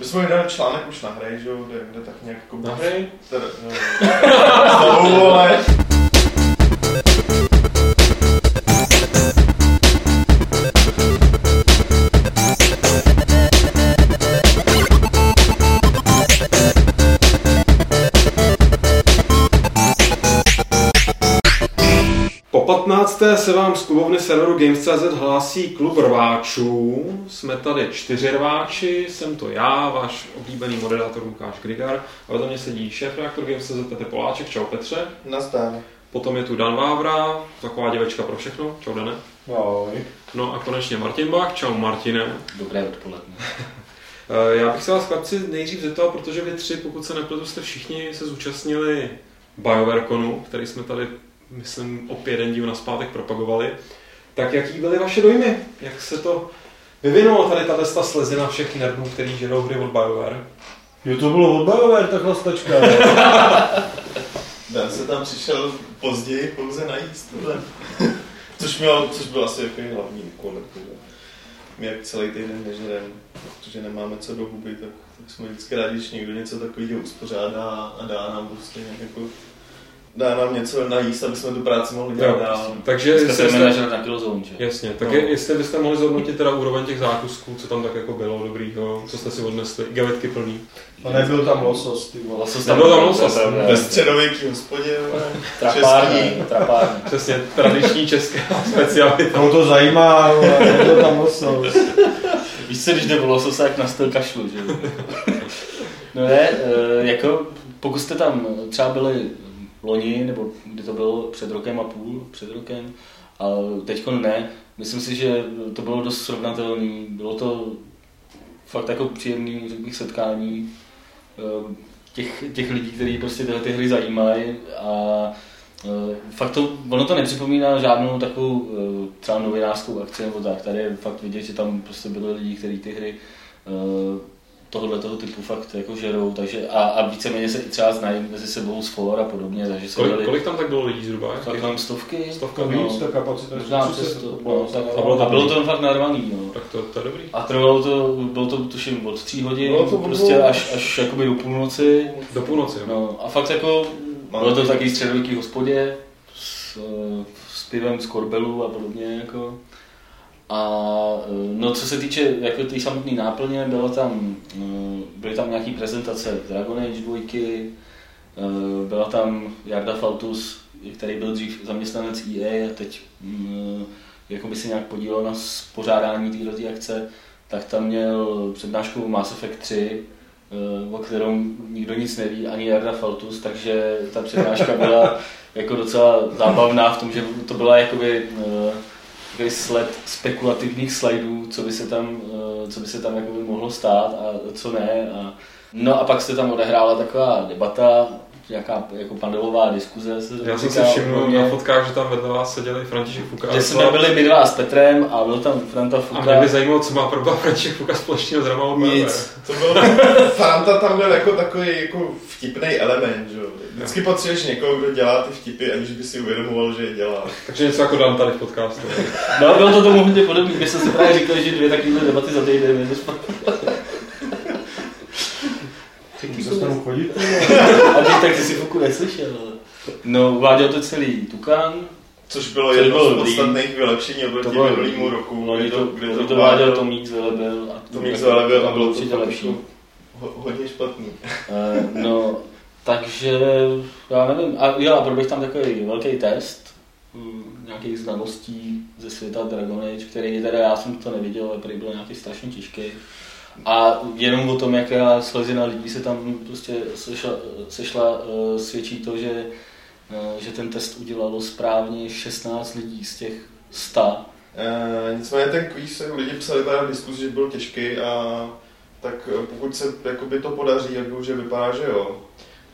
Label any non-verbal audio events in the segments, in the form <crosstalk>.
My jsme vydali článek už na hry, že jo, kde, kde tak nějak jako... Na hry? Teda, no. <laughs> Znovu, se vám z klubovny serveru Games.cz hlásí klub rváčů. Jsme tady čtyři rváči, jsem to já, váš oblíbený moderátor Lukáš Grigar, a vedle mě sedí šéf reaktor Games.cz Petr Poláček, čau Petře. Nazdar. Potom je tu Dan Vávra, taková děvečka pro všechno, čau Dane. Ahoj. No a konečně Martin Bach, čau Martine. Dobré odpoledne. <laughs> Eh, Já bych se vás chlapci nejdřív zeptal, protože vy tři, pokud se nepletu, jste všichni se zúčastnili BioWareConu, který jsme tady, myslím, opět jeden díl na zpátek propagovali. Tak jaký byly vaše dojmy? Jak se to vyvinulo tady tato ta slezina všech nerdů, který žerou hry od BioWare? Jo, to bylo od BioWare, ta chlastačka. <laughs> Dan se tam přišel později pouze najíst, tohle. <laughs> což, měl, což byl asi jako hlavní úkol, protože my jak celý týden nežerem, protože nemáme co do huby, tak, tak jsme vždycky rádi, když někdo něco takového uspořádá a dá nám prostě nějak jako dá nám něco najíst, aby jsme tu práci mohli dělat Jo, dál. Takže se jmenuje byste, na Killzone, že? jasně, tak No. je, jestli byste mohli zhodnotit teda úroveň těch zákusků, co tam tak jako bylo dobrýho, co jste si odnesli, gavetky plný. A nebyl tam losos, ty vole. Losos Nebyl tam losos. pravda. Ve středověký hospodě. Trapární, Český. trapární. Přesně, tradiční česká specialita. Koho to zajímá, nebyl tam losos. Víš co, když jde o lososa, jak na styl kašlu, že? jo? No ne, eh, jako pokud jste tam třeba byli loni, nebo kdy to bylo před rokem a půl, před rokem, a teď ne, myslím si, že to bylo dost srovnatelné, bylo to fakt jako příjemný, řekl bych, setkání eh, těch, těch lidí, kteří prostě tyhle ty hry zajímají a eh, fakt to, ono to nepřipomíná žádnou takovou eh, třeba novinářskou akci nebo tak, tady je fakt vidět, že tam prostě byli lidi, kteří ty hry tohohle toho typu fakt jako žerou, takže a, a víceméně se i třeba znají mezi sebou z for a podobně, takže se Kolik, byli kolik tam tak bylo lidí zhruba? fakt tam stovky, Stovka Víc, ta kapacita je možná 30, přes to, no, no, tak, a bylo to a bylo to fakt narvaný, no. Tak to, to je dobrý. A trvalo to, bylo to tuším od tří hodin, Bylo to prostě bylo- až, až jakoby do půlnoci. Do půlnoci, jo. No a fakt jako, bylo to v takový středověký hospodě s, eh, s pivem z korbelu a podobně jako. A eh, no co se týče jako té samotné náplně, bylo tam, eh, byly tam nějaké prezentace Dragon Age 2, eh, byla tam Jarda Faltus, který byl dřív zaměstnanec EA a teď mm, jako by se nějak podílel na pořádání této akce, tak tam měl přednášku Mass Effect 3, eh, o kterém nikdo nic neví, ani Jarda Faltus, takže ta přednáška byla <laughs> jako docela zábavná v tom, že to byla jakoby takový sled spekulativních slajdů, co by se tam, eh, co by se tam jakoby mohlo stát a co ne. A, no a pak se tam odehrála taková debata, nějaká jako panelová diskuze. Se Já jsem si všiml na fotkách, že tam vedle vás seděli František Fuka. že jsme byli my dva s Petrem a byl tam Franta A Fuka. mě by zajímalo, co má pro František Fuka společného s Ramalou Nic. To byl, <laughs> Franta tam byl jako takový jako vtipný element, že jo. Vždycky potřebuješ někoho, kdo dělá ty vtipy, aniž by si uvědomoval, že je dělá. Takže něco jako Dan tady v podcastu. No, bylo to tomu hodně podobný, my jsme si právě říkali, že dvě takovéhle debaty za týden je to Musel jsem tam chodit, <laughs> A ty, tak ty si Fuku neslyšel. No, uváděl to celý Tukan, Což bylo jedno bylo z podstatných vylepšení to oproti bylo minulýmu roku, no, kdy to, to, kdy to uváděl váděl Tomík z Velebil. A Tomík z Velebil a bylo to určitě lepší. jako ho, hodně špatný. Eh, no, takže já nevím, a jo, a byl bych tam takový velký test hm, nějakých znalostí ze světa Dragon Age, který teda já jsem to neviděl, ale prý byl nějaký strašně těžký. A jenom o tom, jaká slezina lidí se tam prostě sešla, sešla eh, svědčí to, že, eh, že ten test udělalo správně 16 lidí z těch 100. E, nicméně ten quiz se lidi psali teda v diskuzi, že byl těžký a tak eh, pokud se jakoby to podaří, jak už vypadá, že jo,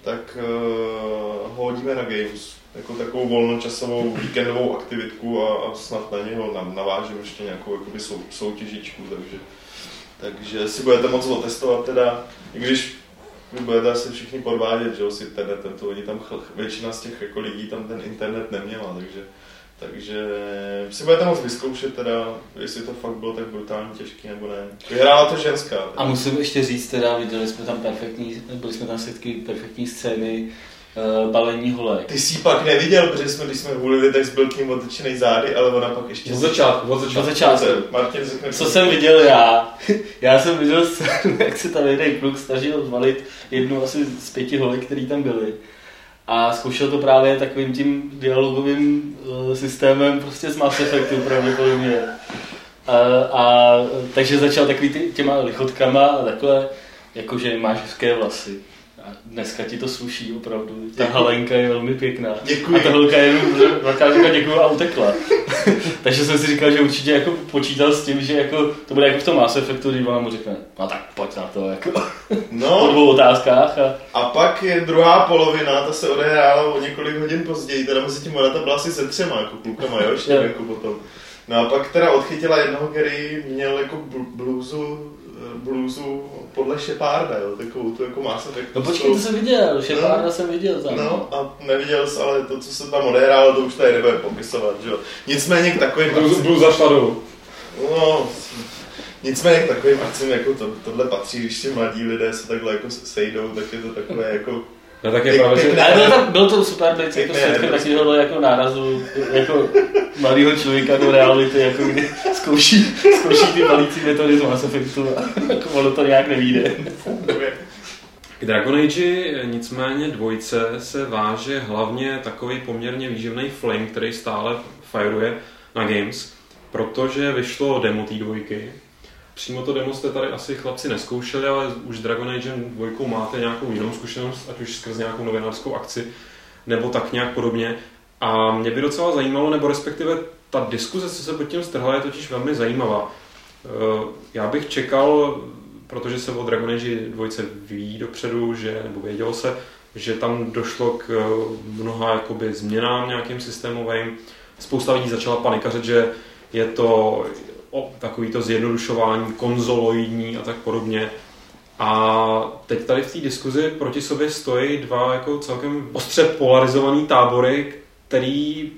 tak uh, ho hodíme na Games jako takovou volnočasovou víkendovou aktivitku a, a snad na něho nav- navážím ještě nějakou jakoby sou, soutěžičku, takže, takže si budete moc otestovat teda, i když vy budete asi všichni podvádět, že jo, s internetem, to oni tam, chl- většina z těch jako lidí tam ten internet neměla, takže Takže si budete moct vyzkoušet teda, jestli to fakt bylo tak brutálně těžké nebo ne. Vyhrála to ženská. A musím ještě říct, teda viděli jsme tam perfektní, byli jsme tam svědky perfektní scény uh, balení holek. Ty jsi ji pak neviděl, protože jsme, když jsme volili, tak byl k ním otočený zády, ale ona pak ještě... Od začátku, od začátku. Od začátku. Martin řekne, Co jsem viděl já? <laughs> Já jsem viděl <laughs> jak se tam jeden kluk snažil zvalit jednu asi z pěti holek, který tam byly. A zkoušel to právě takovým tím dialogovým uh, systémem prostě z Mass Effectu pravděpodobně. A, a, takže začal takový ty, těma lichotkama a takhle, jakože máš hezké vlasy. A dneska ti to sluší opravdu. Ta Děkuji. halenka je velmi pěkná. Děkuji. A ta holka jenom velká říká děkuju a utekla. <laughs> Takže jsem si říkal, že určitě jako počítal s tím, že jako to bude jako v tom Mass Effectu, když ona mu řekne, no tak pojď na to, jako <laughs> po No, dvou otázkách. A, a pak je druhá polovina, ta se odehrála o několik hodin později, teda mezi tím ona ta byla asi se třema, jako klukama, jo, ještě jako potom. No a pak teda odchytila jednoho, který měl jako bl- bluzu, eh, bluzu podle Sheparda, jo, takovou tu jako Mass Effect. no počkej, to jsem viděl, Shepарda No. jsem viděl tam. No a neviděl jsi, ale to, co se tam odehrálo, to už tady nebudeme popisovat, že jo. Nicméně k takovým Blue, Blue zašla dolů. No, nicméně k takovým akcím, jako to, tohle patří, když ti mladí lidé se takhle jako sejdou, tak je to takové jako... No tak je Pěk- pravda, že... Ale byl, tam, byl to super být jako Pěkné, svědkem takového jako nárazu, jako mladého člověka do reality, jako kdy zkouší, zkouší ty balící metody z Mass Effectu a jako ono to nějak nevíde. K Dragon Age nicméně dvojce se váže hlavně takový poměrně výživný flame, který stále fireuje na Games, protože vyšlo demo té dvojky. Přímo to demo jste tady asi chlapci neskoušeli, ale už Dragon Age dvojkou máte nějakou jinou zkušenost, ať už skrz nějakou novinářskou akci, nebo tak nějak podobně. A mě by docela zajímalo, nebo respektive ta diskuze, co se pod tím strhla, je totiž velmi zajímavá. Eh, Já bych čekal, protože se o Dragon Age dvojce ví dopředu, že, nebo vědělo se, že tam došlo k eh, mnoha jakoby, změnám nějakým systémovým. Spousta lidí začala panikařit, že je to o, takový to zjednodušování konzoloidní a tak podobně. A teď tady v té diskuzi proti sobě stojí dva jako celkem ostře polarizovaný tábory, který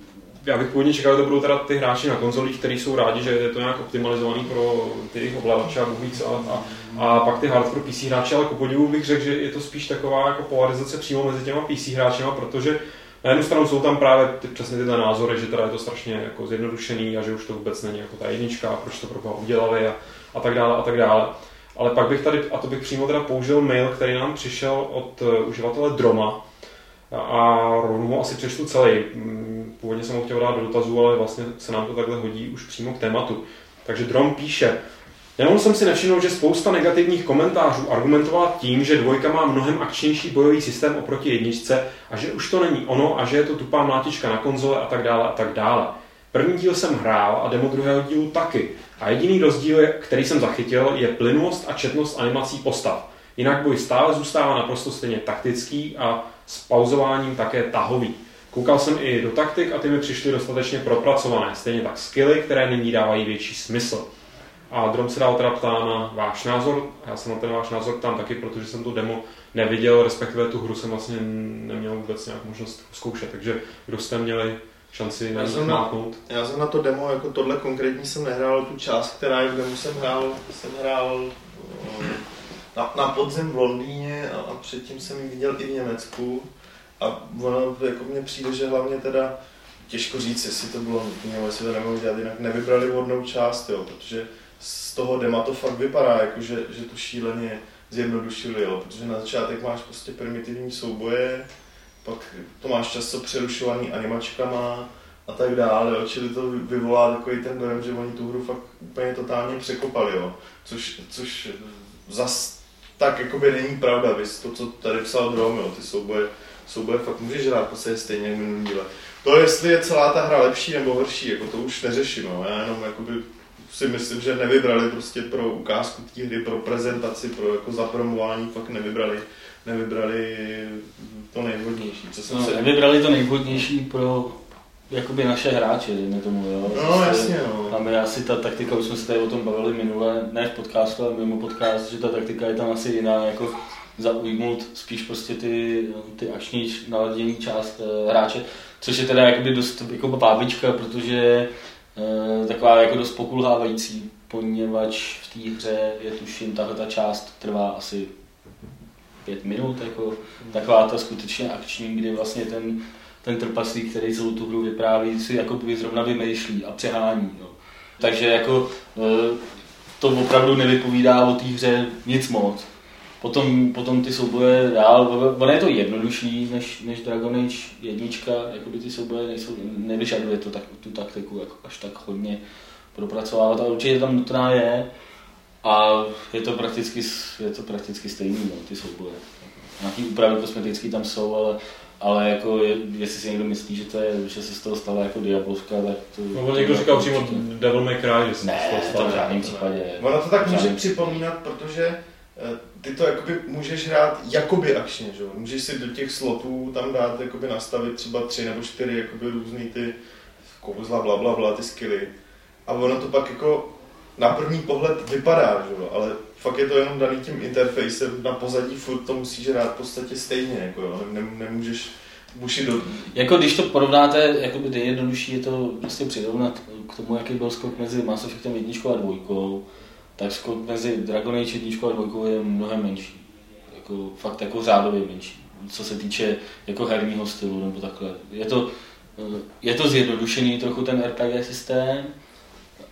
já bych původně čekal, že to budou teda ty hráči na konzolích, kteří jsou rádi, že je to nějak optimalizovaný pro ty jejich ovladače a co. A, a, pak ty hardcore PC hráči, ale ku podivu bych řekl, že je to spíš taková jako polarizace přímo mezi těma PC hráčema, protože na jednu stranu jsou tam právě ty, přesně tyhle názory, že teda je to strašně jako zjednodušený a že už to vůbec není jako ta jednička, proč to pro udělali a, a tak dále a tak dále. Ale pak bych tady, a to bych přímo teda použil mail, který nám přišel od uh, uživatele Droma, a rovnou asi přečtu celý. Mm, Původně jsem ho chtěl dát do dotazu, ale vlastně se nám to takhle hodí už přímo k tématu. Takže Drom píše, Nemohl jsem si nevšimnout, že spousta negativních komentářů argumentovala tím, že dvojka má mnohem akčnější bojový systém oproti jedničce a že už to není ono a že je to tupá mlátička na konzole a tak dále a tak dále. První díl jsem hrál a demo druhého dílu taky. A jediný rozdíl, který jsem zachytil, je plynulost a četnost animací postav. Jinak boj stále zůstává naprosto stejně taktický a s pauzováním také tahový. Koukal jsem i do taktik a ty mi přišly dostatečně propracované, stejně tak skilly, které nyní dávají větší smysl. A Drom se dál teda ptá na váš názor. Já jsem na ten váš názor ptám taky, protože jsem to demo neviděl, respektive tu hru jsem vlastně neměl vůbec nějak možnost zkoušet. Takže kdo jste měli šanci na Já jsem na-? Já jsem na to demo, jako tohle konkrétní jsem nehrál, tu část, která je v demo jsem hrál, jsem hrál eh, na, na podzim v Londýně a, a předtím jsem ji viděl i v Německu. A ono jako mně přijde, že hlavně teda těžko říct, jestli to bylo nutné, nebo jestli to nemohli dělat jinak, nevybrali vhodnou část, jo, protože z toho dema to fakt vypadá, jako že, že to šíleně zjednodušili, jo, protože na začátek máš prostě primitivní souboje, pak to máš často přerušovaný animačkama a tak dále, jo, čili to vyvolá takový ten dojem, že oni tu hru fakt úplně totálně překopali, jo, což, což zas tak jakoby není pravda, vys, to, co tady psal Drom, jo, ty souboje, souboje fakt můžeš hrát prostě stejně jak minulý díle. To, jestli je celá ta hra lepší nebo horší, jako to už neřeším, jo. já jenom jakoby si myslím, že nevybrali prostě pro ukázku té hry, pro prezentaci, pro jako zapromování, fakt nevybrali, nevybrali to nejvhodnější. Co jsem No, se... vybrali to nejvhodnější pro jakoby naše hráče, dejme tomu, jo. No Prostě jasně, no. Tam je asi ta taktika, už jsme se tady o tom bavili minule, ne v podcastu, ale mimo podcast, že ta taktika je tam asi jiná, jako zaujmout spíš prostě ty, ty akční naladění část e, hráče, což je teda jakoby dost jako bábička, protože taková jako dost pokulhávající, poněvadž v té hře je tuším, tahle ta část trvá asi pět minut, jako taková ta skutečně akční, kdy vlastně ten, ten trpaslík, který celou tu hru vypráví, si jako by zrovna vymýšlí a přehání. Jo. Takže jako e, to opravdu nevypovídá o té hře nic moc. Potom, potom ty souboje dál, ono je to jednodušší než, než Dragon Age jednička, jakoby ty souboje nejsou, nevyžaduje to tak, tu taktiku jako až tak hodně propracovávat, ale určitě tam nutná je a je to prakticky, je to prakticky stejný, no, ty souboje. Nějaký úpravy kosmetické tam jsou, ale ale jako je, jestli si někdo myslí, že, to je, že se z toho stala jako Diabolska, tak to... No, někdo říkal přímo Devil May Cry, že se Ne, z toho to stane. v žádném případě. Ono to tak může připomínat, protože eh, ty to jakoby můžeš hrát jakoby akčně, že? Můžeš si do těch slotů tam dát, jakoby nastavit třeba tři nebo čtyři jakoby různý ty kouzla, bla, bla, bla, ty skilly. A ono to pak jako na první pohled vypadá, že? Ale fakt je to jenom daný tím interfejsem, na pozadí furt to musíš hrát v podstatě stejně, jako jo? Nem, nemůžeš buši do... Jako když to porovnáte, jakoby nejjednodušší je to prostě přirovnat k tomu, jaký byl skok mezi Mass Effectem 1 a 2, tak skok mezi Dragon Age 1 a 2 je mnohem menší. Jako, fakt jako řádově menší, co se týče jako herního stylu nebo takhle. Je to, eh, je to zjednodušený trochu ten RPG systém,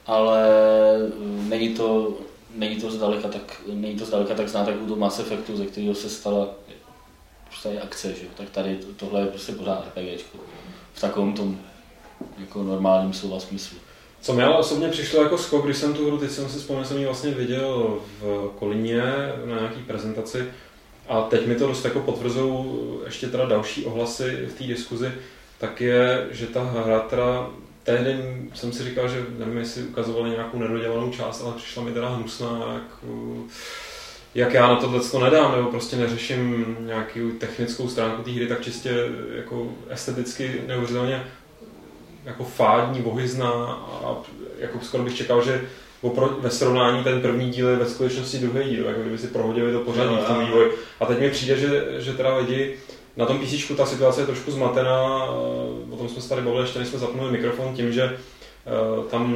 ale eh, není to, není to zdaleka tak, není to zdaleka tak znát, jako to Mass Effectu, ze kterého se stala prostě akce, že? tak tady to- tohle je prostě pořád RPGčko. V takovém tom jako normálním slova smyslu. Co mi ale osobně přišlo jako skok, když jsem tu hru, teď jsem si vzpomněl, jsem ji vlastně viděl v Kolíně na nějaký prezentaci a teď mi to dost jako potvrzují ještě teda další ohlasy v té diskuzi, tak je, že ta hra teda tehdy jsem si říkal, že nevím, jestli ukazovali nějakou nedodělanou část, ale přišla mi teda hnusná, jak, jak já na tohle to nedám, nebo prostě neřeším nějakou technickou stránku té hry, tak čistě jako esteticky neuvěřitelně jako fádní, bohyzná a jako skoro bych čekal, že opro- ve srovnání ten první díl je ve skutečnosti druhý díl, jako kdyby si prohodili to pořadí No, v tom vývoji. A teď mi přijde, že, že teda lidi na tom PC ta situace je trošku zmatená, eh, o tom jsme se tady bavili, ještě než jsme zapnuli mikrofon, tím, že eh, tam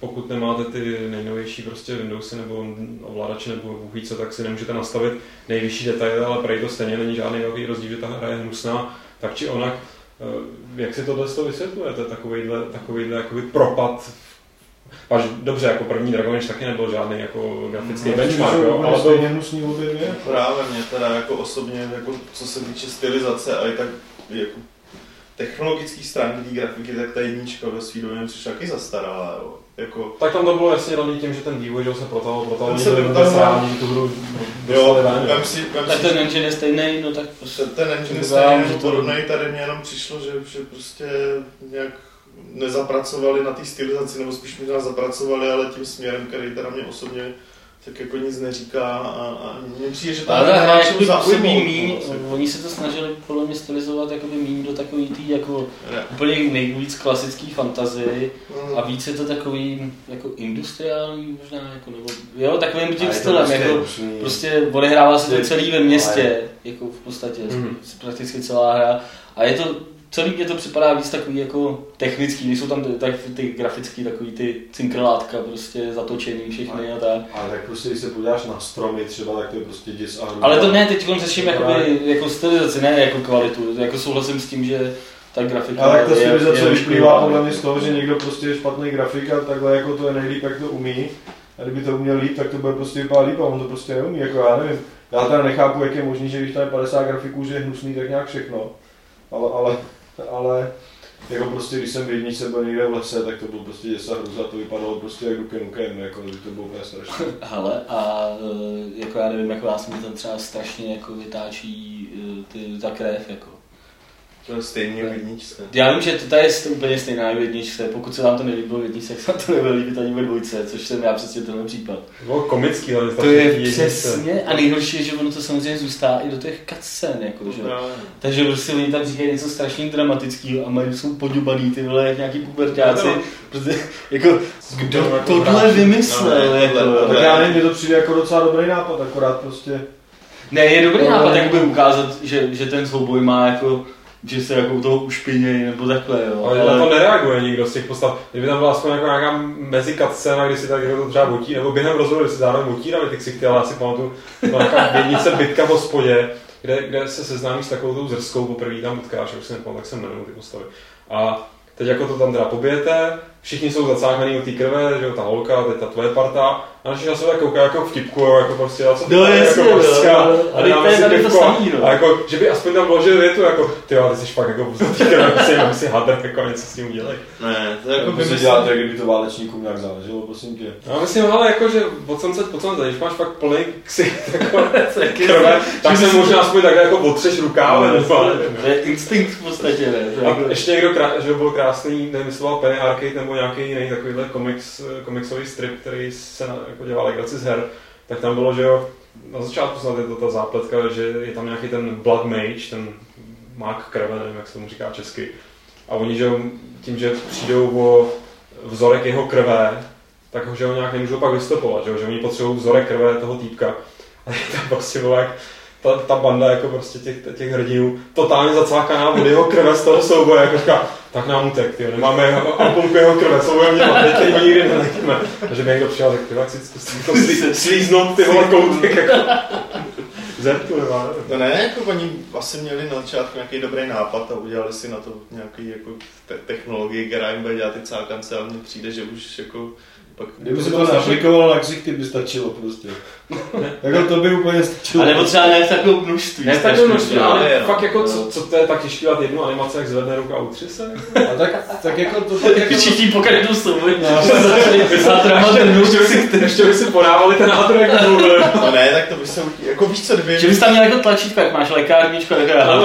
pokud nemáte ty nejnovější prostě Windowsy nebo ovladače nebo Bůh co, tak si nemůžete nastavit nejvyšší detaily, ale prej to stejně není žádný velký rozdíl, že ta hra je hnusná, tak či onak. Eh, Jak si tohle to vysvětlujete, takovýhle, takovýhle jakoby propad? Až dobře, jako první Dragon Age taky nebyl žádný jako grafický No, benchmark, jo, ale byl stejně hnusný obě dvě. Právě mě teda jako osobně, jako co se týče stylizace a i tak jako technologický stránky té grafiky, tak ta jednička ve svý době přišla taky zastaralá, jo. Jako, Tak tam to bylo jasně daný tím, že ten vývoj že se Ten se byli vůbec že tu hru jo, ven. vem si, vem Tak si, ten engine je stejný, no tak prostě ten, ten engine je stejný že to- podobný, tady mě jenom přišlo, že, že prostě nějak nezapracovali na té stylizaci, nebo spíš možná zapracovali, ale tím směrem, který teda mě osobně tak jako nic neříká a, a mně přijde, že ta Ale ta hra zaujmout, působí míň, no, oni se to snažili podle mě stylizovat jakoby míň do takový tý jako ne. úplně nejvíc klasický fantazy Mm. a víc je to takový jako industriální možná, jako, nebo jo, takovým A tím stylem, prostě jako hnusný. prostě odehrává se to celý ve městě, jako v podstatě, Mhm. prakticky celá hra a je to celý mě to připadá víc takový jako technický, když jsou tam ty, tak, ty grafický takový ty cinkrlátka prostě zatočený všechny a tak. Ale tak prostě, když se podíváš na stromy třeba, tak to je prostě děs a hrůza. Ale to ne, teď řeším jakoby, jako stylizaci, ne jako kvalitu. Jako souhlasím s tím, že ta grafika Ale tak ta stylizace vyplývá podle mě z toho, že někdo prostě je špatný grafik a takhle jako to je nejlíp, jak to umí. A kdyby to uměl líp, tak to bude prostě vypadat líp a on to prostě neumí, jako já nevím. Já teda nechápu, jak je možný, že když tam je 50 grafiků, že je hnusný, tak nějak všechno. Ale, ale, ale jako prostě, když jsem v jedničce byl někde v lese, tak to byl prostě děsa hruza, to vypadalo prostě jak Duke Nukem, jako že to bylo úplně strašné. <laughs> Hele, a e, jako já nevím, jako vás mi tam třeba strašně jako vytáčí e, ty, ta krev, jako. To je stejně v jedničce. Já vím, že to je st- úplně stejná v jedničce, pokud se vám to nelíbilo v jedničce, tak se vám to nebude líbit ani ve dvojce, což jsem já přesně tenhle případ. To bylo komický, ale To je přesně, a nejhorší je, že ono to samozřejmě zůstává i do těch cutscén, jako, že? Takže prostě oni tam říkají něco strašně dramatického a mají, jsou podubaný ty vole, jak nějaký pubertáci, No. protože, jako, kdo jako tohle vymyslel, No, jako, tohle- Tak já nevím, mně to přijde jako docela dobrý nápad, akorát prostě... Ne, je dobrý No, nápad, jak by ukázat, že, že ten souboj má jako, že se jako u toho ušpinějí, nebo takhle, jo. Ale na to nereaguje nikdo z těch postav. Kdyby tam byla aspoň jako nějaká mezi scéna, kdy si tak jako to třeba botí, nebo během rozhovoru si zároveň botírali ty ksichty, ale já si pamatuju, byla nějaká jednice bitka v hospodě, kde, kde se seznámí s takovou tou zrskou poprvé tam utkáš, už si nepamatuju, jak se jmenují ty postavy. A teď jako to tam teda pobijete, všichni jsou zacákaný od té krve, že jo, ta holka, teď ta tvoje parta, a naši se tak kouká jako vtipku, jo, jako prostě, a co ty No, tady jasně, jako no, božská, no, a ale dáme si tady to pivko, a- samý, no. a jako, že by aspoň tam vložil větu, jako, ty jo, ty jsi fakt jako v té krve, si, jenom si hadr, jako něco s tím udělej. Ne, to je jako Jako by se vymyslet- děláte, kdyby to válečníkům nějak záleželo, prosím tě. Já myslím, ale jako, že od slunce po slunce, když máš fakt plný ksich jako <laughs> krve, tak se možná aspoň takhle jako otřeš rukávem. To je instinkt v podstatě, ne? A jako- ještě někdo, že byl krásný, nevím, Penny Arcade nebo nějaký jiný takovýhle komiks, komiksový strip, který se jako dělal legraci z her, tak tam bylo, že jo, na začátku snad je to ta zápletka, že je tam nějaký ten Blood Mage, ten mák krve, nevím, jak se tomu říká česky. A oni, že tím, že přijdou o vzorek jeho krve, tak ho, že ho nějak nemůžou pak vystopovat, že, jo? že oni potřebují vzorek krve toho týpka. <laughs> A tam prostě bylo jak ta, ta banda jako prostě těch, těch hrdinů totálně zacákaná od jeho krve z toho souboje, jako říká, tak nám utek, tyjo, nemáme jeho, albumku jeho krve, co budeme dělat, teď ho nikdy nenajdeme. A že by někdo přijel, tak ty chci zkusit to slí- slíznout ty vole <laughs> koutek, jako. <laughs> Zertu, nebo já nevím. No ne, jako oni asi měli na začátku nějaký dobrý nápad a udělali si na to nějaký jako te- technologii, která jim bude dělat ty cákance, ale mně přijde, že už jako pak... Kdyby se to naaplikovalo na ksichty, by stačilo prostě. <laughs> jako to by úplně stačilo. A nebo třeba ne v takovém množství. Ne, tak strašně, množství, ale no. fakt jako, co, co to je tak těžký dělat jednu animaci, jak zvedne ruka a utři se? A tak, tak jako to tak <laughs> jako... Všichni No. <laughs> začali zátrama ten nůž, Ještě by si, si podávali ten nádor, jak mluvili. No ne, tak to by se... utí- Jako víš co, kdyby... Že bys tam měl jako tlačítko, jak máš lékárničko, tak já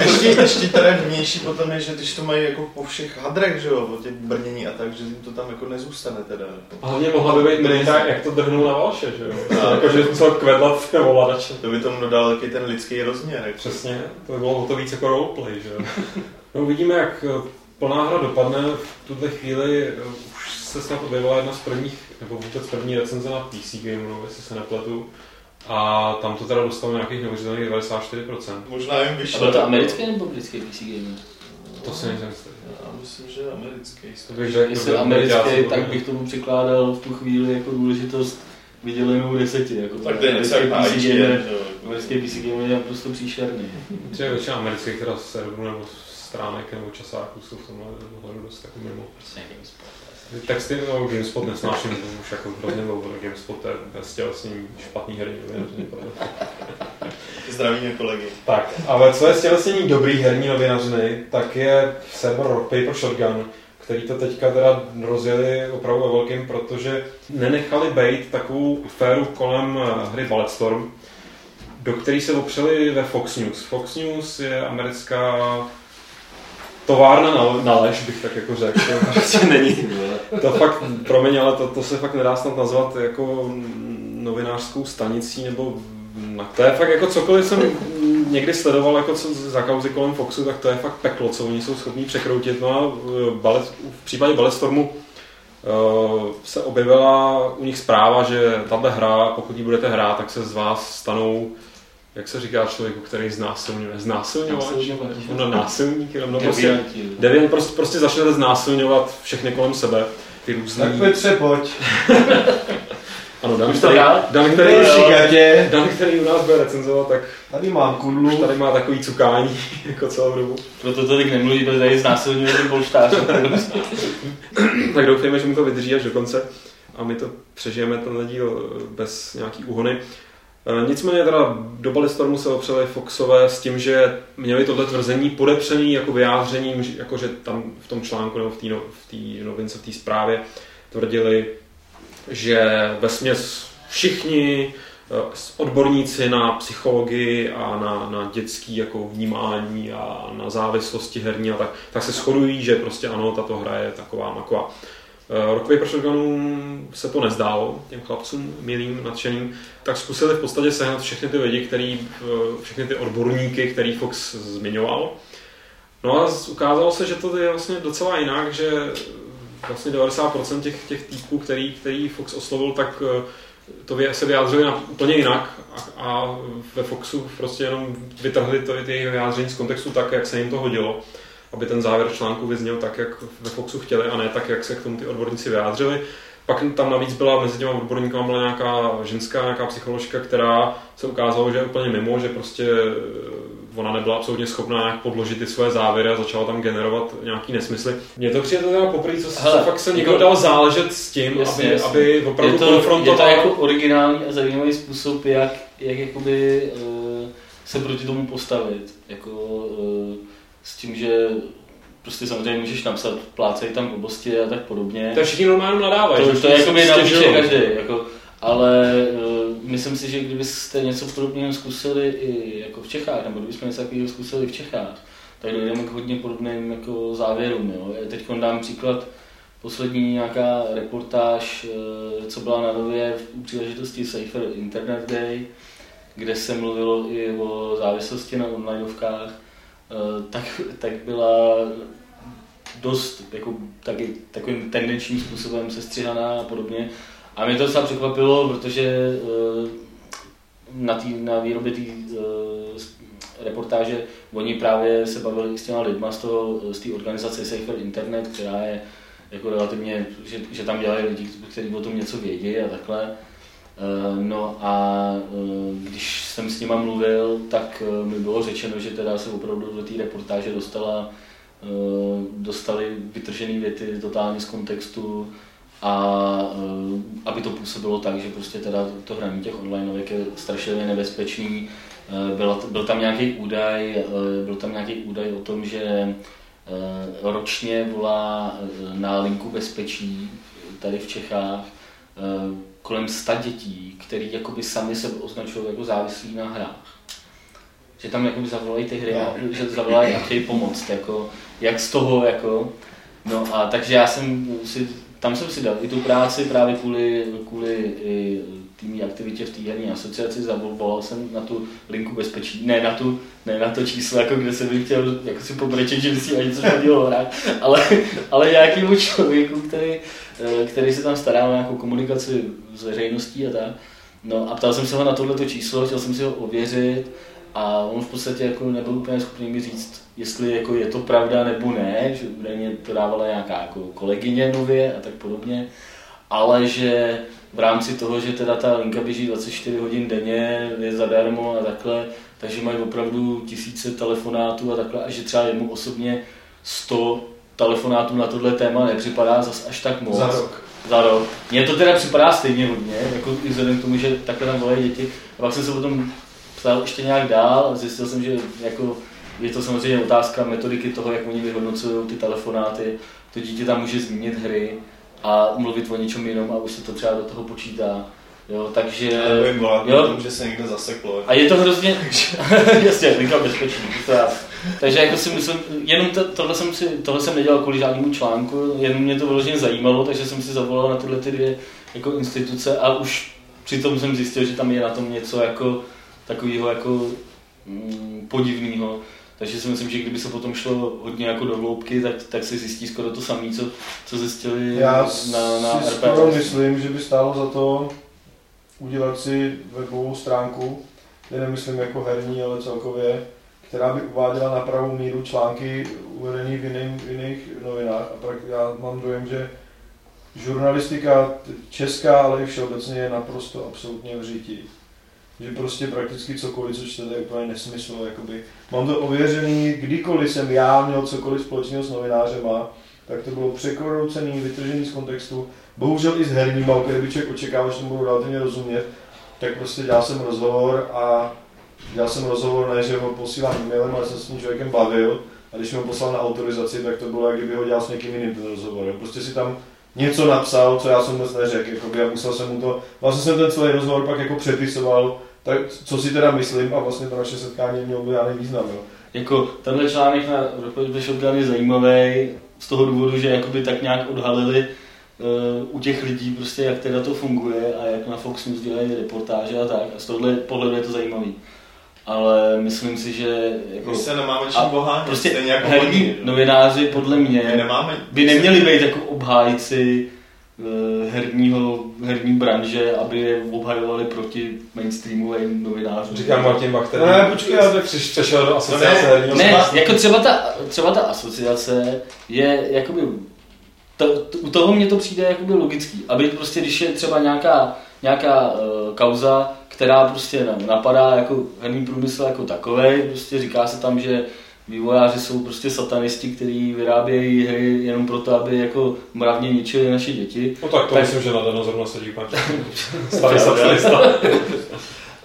ještě, ještě teda vnější potom je, že když to mají jako po všech hadrech, že jo, o těch brnění a tak, že jim to tam jako nezůstane teda. A hlavně mohla by být minita, jak to drhnul na Valše, že jo? No. Jako, že co kvedlat ovladače. To by tomu dodal taky ten lidský rozměr. Jako. Přesně, to by bylo o to víc jako roleplay, že jo? <laughs> No uvidíme, jak eh, plná hra dopadne. V tuhle chvíli eh, už se snad objevila jedna z prvních, nebo vůbec první recenze na PC Gameru, jestli se nepletu. A tam to teda dostalo nějakých neuvěřitelných 94%. Možná jim A vyšlo. byl to americký nebo britský PC Gamer? To si nejsem jistý. Já myslím, že americký. To bych řekl, Jestli americký, tak bych tomu přikládal v tu chvíli jako důležitost vydělenou deseti. Jako Tak to je něco jak americký PC Gamer je naprosto příšerný. Třeba většina amerických teda serverů nebo stránek nebo časáků jsou v tomhle ohledu dost jako mimo. Prostě GameSpot. Texty, no GameSpot nesnáším, to už jako hrozně dlouho, GameSpot je bez tělesnění špatný herní novinařiny. <laughs> Zdravíme kolegy. Tak, ale co je stělesnění dobrý herní novinařiny, tak je server Rock Paper Shotgun, který to teďka teda rozjeli opravdu ve velkým, protože nenechali být takovou féru kolem eh, hry Bulletstorm, do který se opřeli ve Fox News. Fox News je americká továrna na, na lež, bych tak jako řekl. <laughs> Prostě není. To fakt, promiň, ale to, to se fakt nedá snad nazvat jako novinářskou stanicí, nebo na, to je fakt jako cokoliv jsem někdy sledoval jako co za kauzy kolem Foxu, tak to je fakt peklo, co oni jsou schopní překroutit. No a eh, balet, v případě Balletstormu uh, se objevila u nich zpráva, že tahle hra, pokud ji budete hrát, tak se z vás stanou jak se říká člověku, který znásilňuje? Znásilňovač? Násilňovač. No, násilník, jenom no, prostě. Deviant prostě, prostě začnete znásilňovat všechny kolem sebe. Ty různý... Tak Petře, pojď. <laughs> Ano, Dan, který? Dan, který. Dan, který u nás bude recenzovat, tak Tady mám už kudlu. tady má takový cukání <laughs> jako celou dobu. Proto to teď nemluví, protože tady znásilňuje ten polštář. <laughs> tak doufejme, že mu to vydrží až do konce a my to přežijeme tenhle díl bez nějaký úhony. E, Nicméně teda do Ballestormu se opřeli Foxové s tím, že měli tohle tvrzení podepřený jako vyjádřením, jako že tam v tom článku nebo v té no, v novince, v té zprávě tvrdili, že ve směs všichni odborníci na psychologii a na, na dětský jako vnímání a na závislosti herní a tak, tak se shodují, že prostě ano, tato hra je taková maková. Eh, Rokový Shotgunům se to nezdálo, těm chlapcům milým, nadšeným, tak zkusili v podstatě sehnat všechny ty lidi, který, eh, všechny ty odborníky, který Fox zmiňoval. No a ukázalo se, že to je vlastně docela jinak, že vlastně 90% těch, těch týpků, který, který Fox oslovil, tak eh, to se vyjádřili na, úplně jinak a, a ve Foxu prostě jenom vytrhli to, ty vyjádření z kontextu tak, jak se jim to hodilo aby ten závěr článku vyzněl tak, jak ve Foxu chtěli a ne tak, jak se k tomu ty odborníci vyjádřili. Pak tam navíc byla mezi těma odborníky byla nějaká ženská, nějaká psycholožka, která se ukázalo, že je úplně mimo, že prostě eh, ona nebyla absolutně schopná nějak podložit ty svoje závěry a začala tam generovat nějaký nesmysly. Mně to přijde teda poprvé, co, Hele, fakt se někdo jako, dal záležet s tím, jasně, aby, jasně. aby opravdu je to, konfrontoval. Je to jako originální a zajímavý způsob, jak, jak jakoby, uh, se proti tomu postavit. Jako, uh, s tím, že prostě samozřejmě můžeš napsat plácej tam blbosti a tak podobně. To všichni normálně nadávají. To, to, to je jako by napíše každý, jako, ale uh, myslím si, že kdybyste něco podobného zkusili i jako v Čechách, nebo kdybychom něco takového zkusili v Čechách, tak dojdeme k hodně podobným jako závěrům. Jo. Teď dám příklad, poslední nějaká reportáž, uh, co byla na nově v příležitosti Safer Internet Day, kde se mluvilo i o závislosti na onlineovkách Eh, tak, tak byla dost jako, taky, takovým tendenčním způsobem sestřihaná a podobně. A mě to docela překvapilo, protože eh, na, tý, na výrobě té eh, reportáže oni právě se bavili s těma lidma z, toho, z té organizace Safer Internet, která je jako relativně, že, že tam dělají lidi, kteří o tom něco vědí a takhle. Eh, no a eh, když jsem s nima mluvil, tak eh, mi bylo řečeno, že teda se opravdu do té reportáže dostala, dostali vytržené věty totálně z kontextu a aby to působilo tak, že prostě teda to hraní těch online je strašně nebezpečný. Byl, byl tam nějaký údaj, byl tam nějaký údaj o tom, že ročně volá na linku bezpečí tady v Čechách kolem 100 dětí, který jakoby sami se označují jako závislí na hrách. Že tam jakoby zavolají ty hry a že zavolají <laughs> a chtějí pomoct, jako, jak z toho, jako, no a takže já jsem si, tam jsem si dal i tu práci právě kvůli, kvůli i tými aktivitě v té herní asociaci, zavolal jsem na tu linku bezpečí, ne na, tu, ne na to číslo, jako kde jsem chtěl jako si pobrečet, že by si ani co chodilo hrát, ale, ale nějakýmu člověku, který, eh, který se tam stará o nějakou komunikaci s veřejností a tak. No a ptal jsem se ho na tohleto číslo, chtěl jsem si ho ověřit a on v podstatě jako nebyl úplně schopný mi říct, jestli jako je to pravda nebo ne, že údajně to dávala nějaká jako kolegyně nově a tak podobně, ale že v rámci toho, že teda ta linka běží 24 hodin denně, je zadarmo a takhle, takže mají opravdu tisíce telefonátů a takhle, a že třeba jemu osobně 100 telefonátů na tohle téma nepřipadá zas až tak moc. Za rok. Za rok. Mně to teda připadá stejně hodně, jako i vzhledem k tomu, že takhle tam volají děti. A pak jsem se potom ptal ještě nějak dál a zjistil jsem, že jako je to samozřejmě otázka metodiky toho, jak oni vyhodnocují ty telefonáty. To dítě tam může zmínit hry, a mluvit o něčem jinom a už se to třeba do toho počítá. Jo, takže... Volat, jo, tomu, že se někde zaseklo. A je to hrozně... <laughs> Jasně, linka bezpečný, to já. Takže jako si myslím, jenom to, tohle, jsem si, tohle jsem nedělal kvůli žádnému článku, jenom mě to vyloženě zajímalo, takže jsem si zavolal na tyhle ty dvě jako instituce a už přitom jsem zjistil, že tam je na tom něco jako takového jako mm, podivného. Takže si myslím, že kdyby se potom šlo hodně jako do hloubky, tak, tak se zjistí skoro to samé, co, co zjistili Já na, na si skoro myslím, že by stálo za to udělat si webovou stránku, kde nemyslím jako herní, ale celkově, která by uváděla na pravou míru články uvedený v, jiným, v jiných novinách. A pak já mám dojem, že žurnalistika česká, ale i všeobecně je naprosto absolutně v říti že prostě prakticky cokoliv, co čtete, je úplně nesmysl. Jakoby. Mám to ověřený, kdykoliv jsem já měl cokoliv společného s novinářema, tak to bylo překroucený, vytržený z kontextu. Bohužel i s herníma, o který by člověk očekával, že tomu budu relativně rozumět, tak prostě dělal jsem rozhovor a dělal jsem rozhovor, ne, že ho posílám e-mailem, ale jsem s tím člověkem bavil. A když mi ho poslal na autorizaci, tak to bylo, jak kdyby ho dělal s někým jiným ten rozhovor. Prostě si tam něco napsal, co já jsem vůbec neřekl, jakoby, a musel jsem mu to, vlastně jsem ten celý rozhovor pak jako přepisoval, tak co si teda myslím a vlastně to naše setkání mělo žádný význam. Jo. Jako tenhle článek na Shotgun je zajímavý z toho důvodu, že jakoby tak nějak odhalili u těch lidí prostě, jak teda to funguje a jak na Fox News dělají reportáže a tak. A z tohohle pohledu je to zajímavý. Ale myslím si, že jako, My se nemáme čím bohánit, prostě stejně jako herní oni, jo. novináři podle My mě nemáme... by neměli být jako obhájci eh, herního, herní branže, aby je obhajovali proti mainstreamovým novinářům. Říká Martin Bach, který Ne, počkej, ale tak- přešel do asociace No ne, herního Ne, jako třeba ta, třeba ta asociace je jakoby, to, to, u toho mně to přijde jakoby logický, aby prostě, když je třeba nějaká, nějaká uh, kauza, která prostě na- napadá jako herní průmysl jako takový, prostě říká se tam, že vývojáři jsou prostě satanisti, kteří vyrábějí hry jenom proto, aby jako mravně ničili naše děti. No tak to Tak- myslím, že na den zrovna sedí pan <laughs> starý socialista.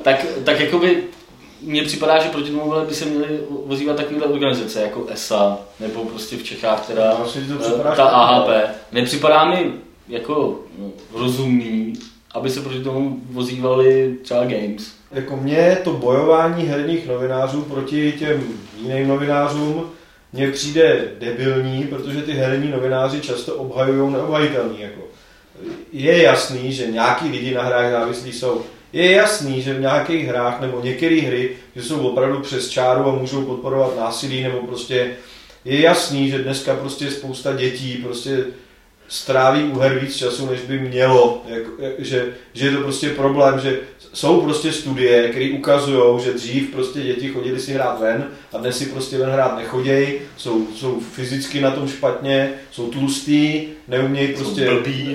tak, tak jakoby mně připadá, že proti tomu by se měly vozívat takovéhle organizace, jako ESA, nebo prostě v Čechách, která Vlastně eh, připadá ta. AHP. Nepřipadá mi jako no, rozumný, aby se proti tomu vozívali třeba Games. Jako mě to bojování herních novinářů proti těm jiným novinářům mně přijde debilní, protože ty herní novináři často obhajují neobhajitelný. Jako. Je jasný, že nějaký lidi na hrách závislí jsou. Je jasný, že v nějakých hrách nebo některé hry, že jsou opravdu přes čáru a můžou podporovat násilí nebo prostě je jasný, že dneska prostě spousta dětí prostě stráví u her víc času, než by mělo. Jako, jak- že, že je to prostě problém, že jsou prostě studie, které ukazují, že dřív prostě děti chodili si hrát ven a dnes si prostě ven hrát nechodějí, jsou, jsou fyzicky na tom špatně, jsou tlustý, neumějí prostě,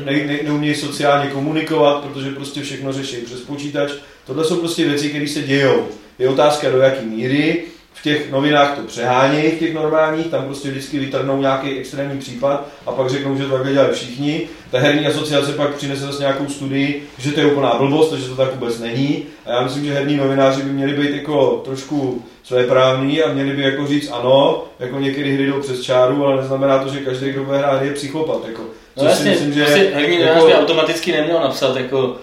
ne, ne, neumějí sociálně komunikovat, protože prostě všechno řeší přes počítač. Tohle jsou prostě věci, které se dějou. Je otázka do jaký míry, v těch novinách to přehánějí, v těch normálních, tam prostě vždycky vytrhnou nějaký extrémní případ a pak řeknou, že to takhle dělají všichni. Ta herní asociace pak přinese zase nějakou studii, že to je úplná blbost, takže to tak vůbec není. A já myslím, že herní novináři by měli být jako trošku svéprávní a měli by jako říct ano, jako některé hry jdou přes čáru, ale neznamená to, že každý, kdo bude hrát, je psychopat. Jako. No jasně, prostě herní novinář by automaticky neměl napsat jako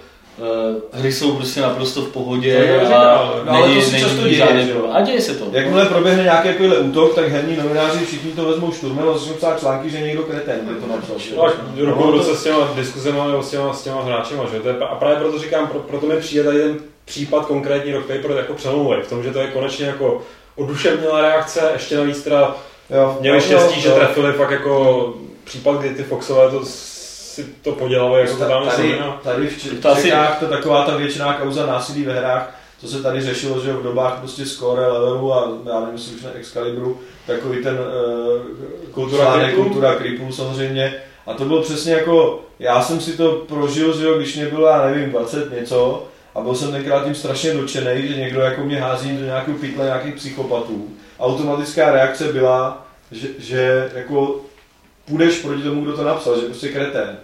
hry jsou prostě naprosto v To pohodě je a no, ale to se často děje, žádný. A děje se to. Jakmile proběhne nějaký takovýhle útok, tak herní novináři všichni to vezmou šturmem a začnou psát články, že někdo kreten by to napsal. No, až ruku No, ruce s těma diskuzema nebo s těma, s těma hráčema, že? To je, a právě proto říkám, pro, proto mi přijde tady ten případ konkrétní Rock Paper jako přelomový, v tom, že to je konečně jako oduševnělá reakce, ještě navíc teda Jo, měli štěstí, jo, že trefili fakt jako případ, kdy ty Foxové to si to podělali jako Ta- totálně tady, tady v Č- To asi- Čechách to taková ta většiná kauza násilí ve hrách, co se tady řešilo, že v dobách prostě score levelu a já nevím, jestli už na Excalibru, takový ten uh, Kultura článek, creepů? kultura creepů samozřejmě. A to bylo přesně jako, já jsem si to prožil, že jo, když mě bylo, já nevím, 20 něco, a byl jsem tenkrát tím strašně dotčený, že někdo jako mě hází do nějakého pytle nějakých psychopatů. Automatická reakce byla, že, že jako půjdeš proti tomu, kdo to napsal, že prostě kretén.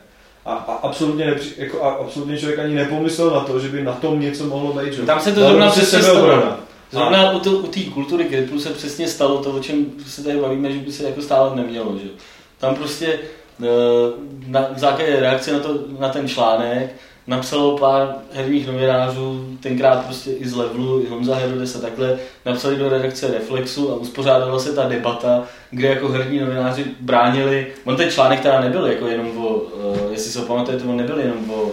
A, a absolutně, nepři, jako, a absolutně člověk ani nepomyslel na to, že by na tom něco mohlo být. Že? Tam se to zrovna přesně stalo. Zrovna u to- u té kultury Griplu se přesně stalo to, o čem se tady bavíme, že by se jako stále nemělo. Že? Tam prostě eh, na, v základě reakce na, to, na ten článek napsalo pár herních novinářů, tenkrát prostě i z Levelu, i Honza Herodes a takhle, napsali do redakce Reflexu a uspořádala se ta debata, kde jako herní novináři bránili, on ten článek teda nebyl jako jenom o, eh, jestli se ho pamatujete, on nebyl jenom o,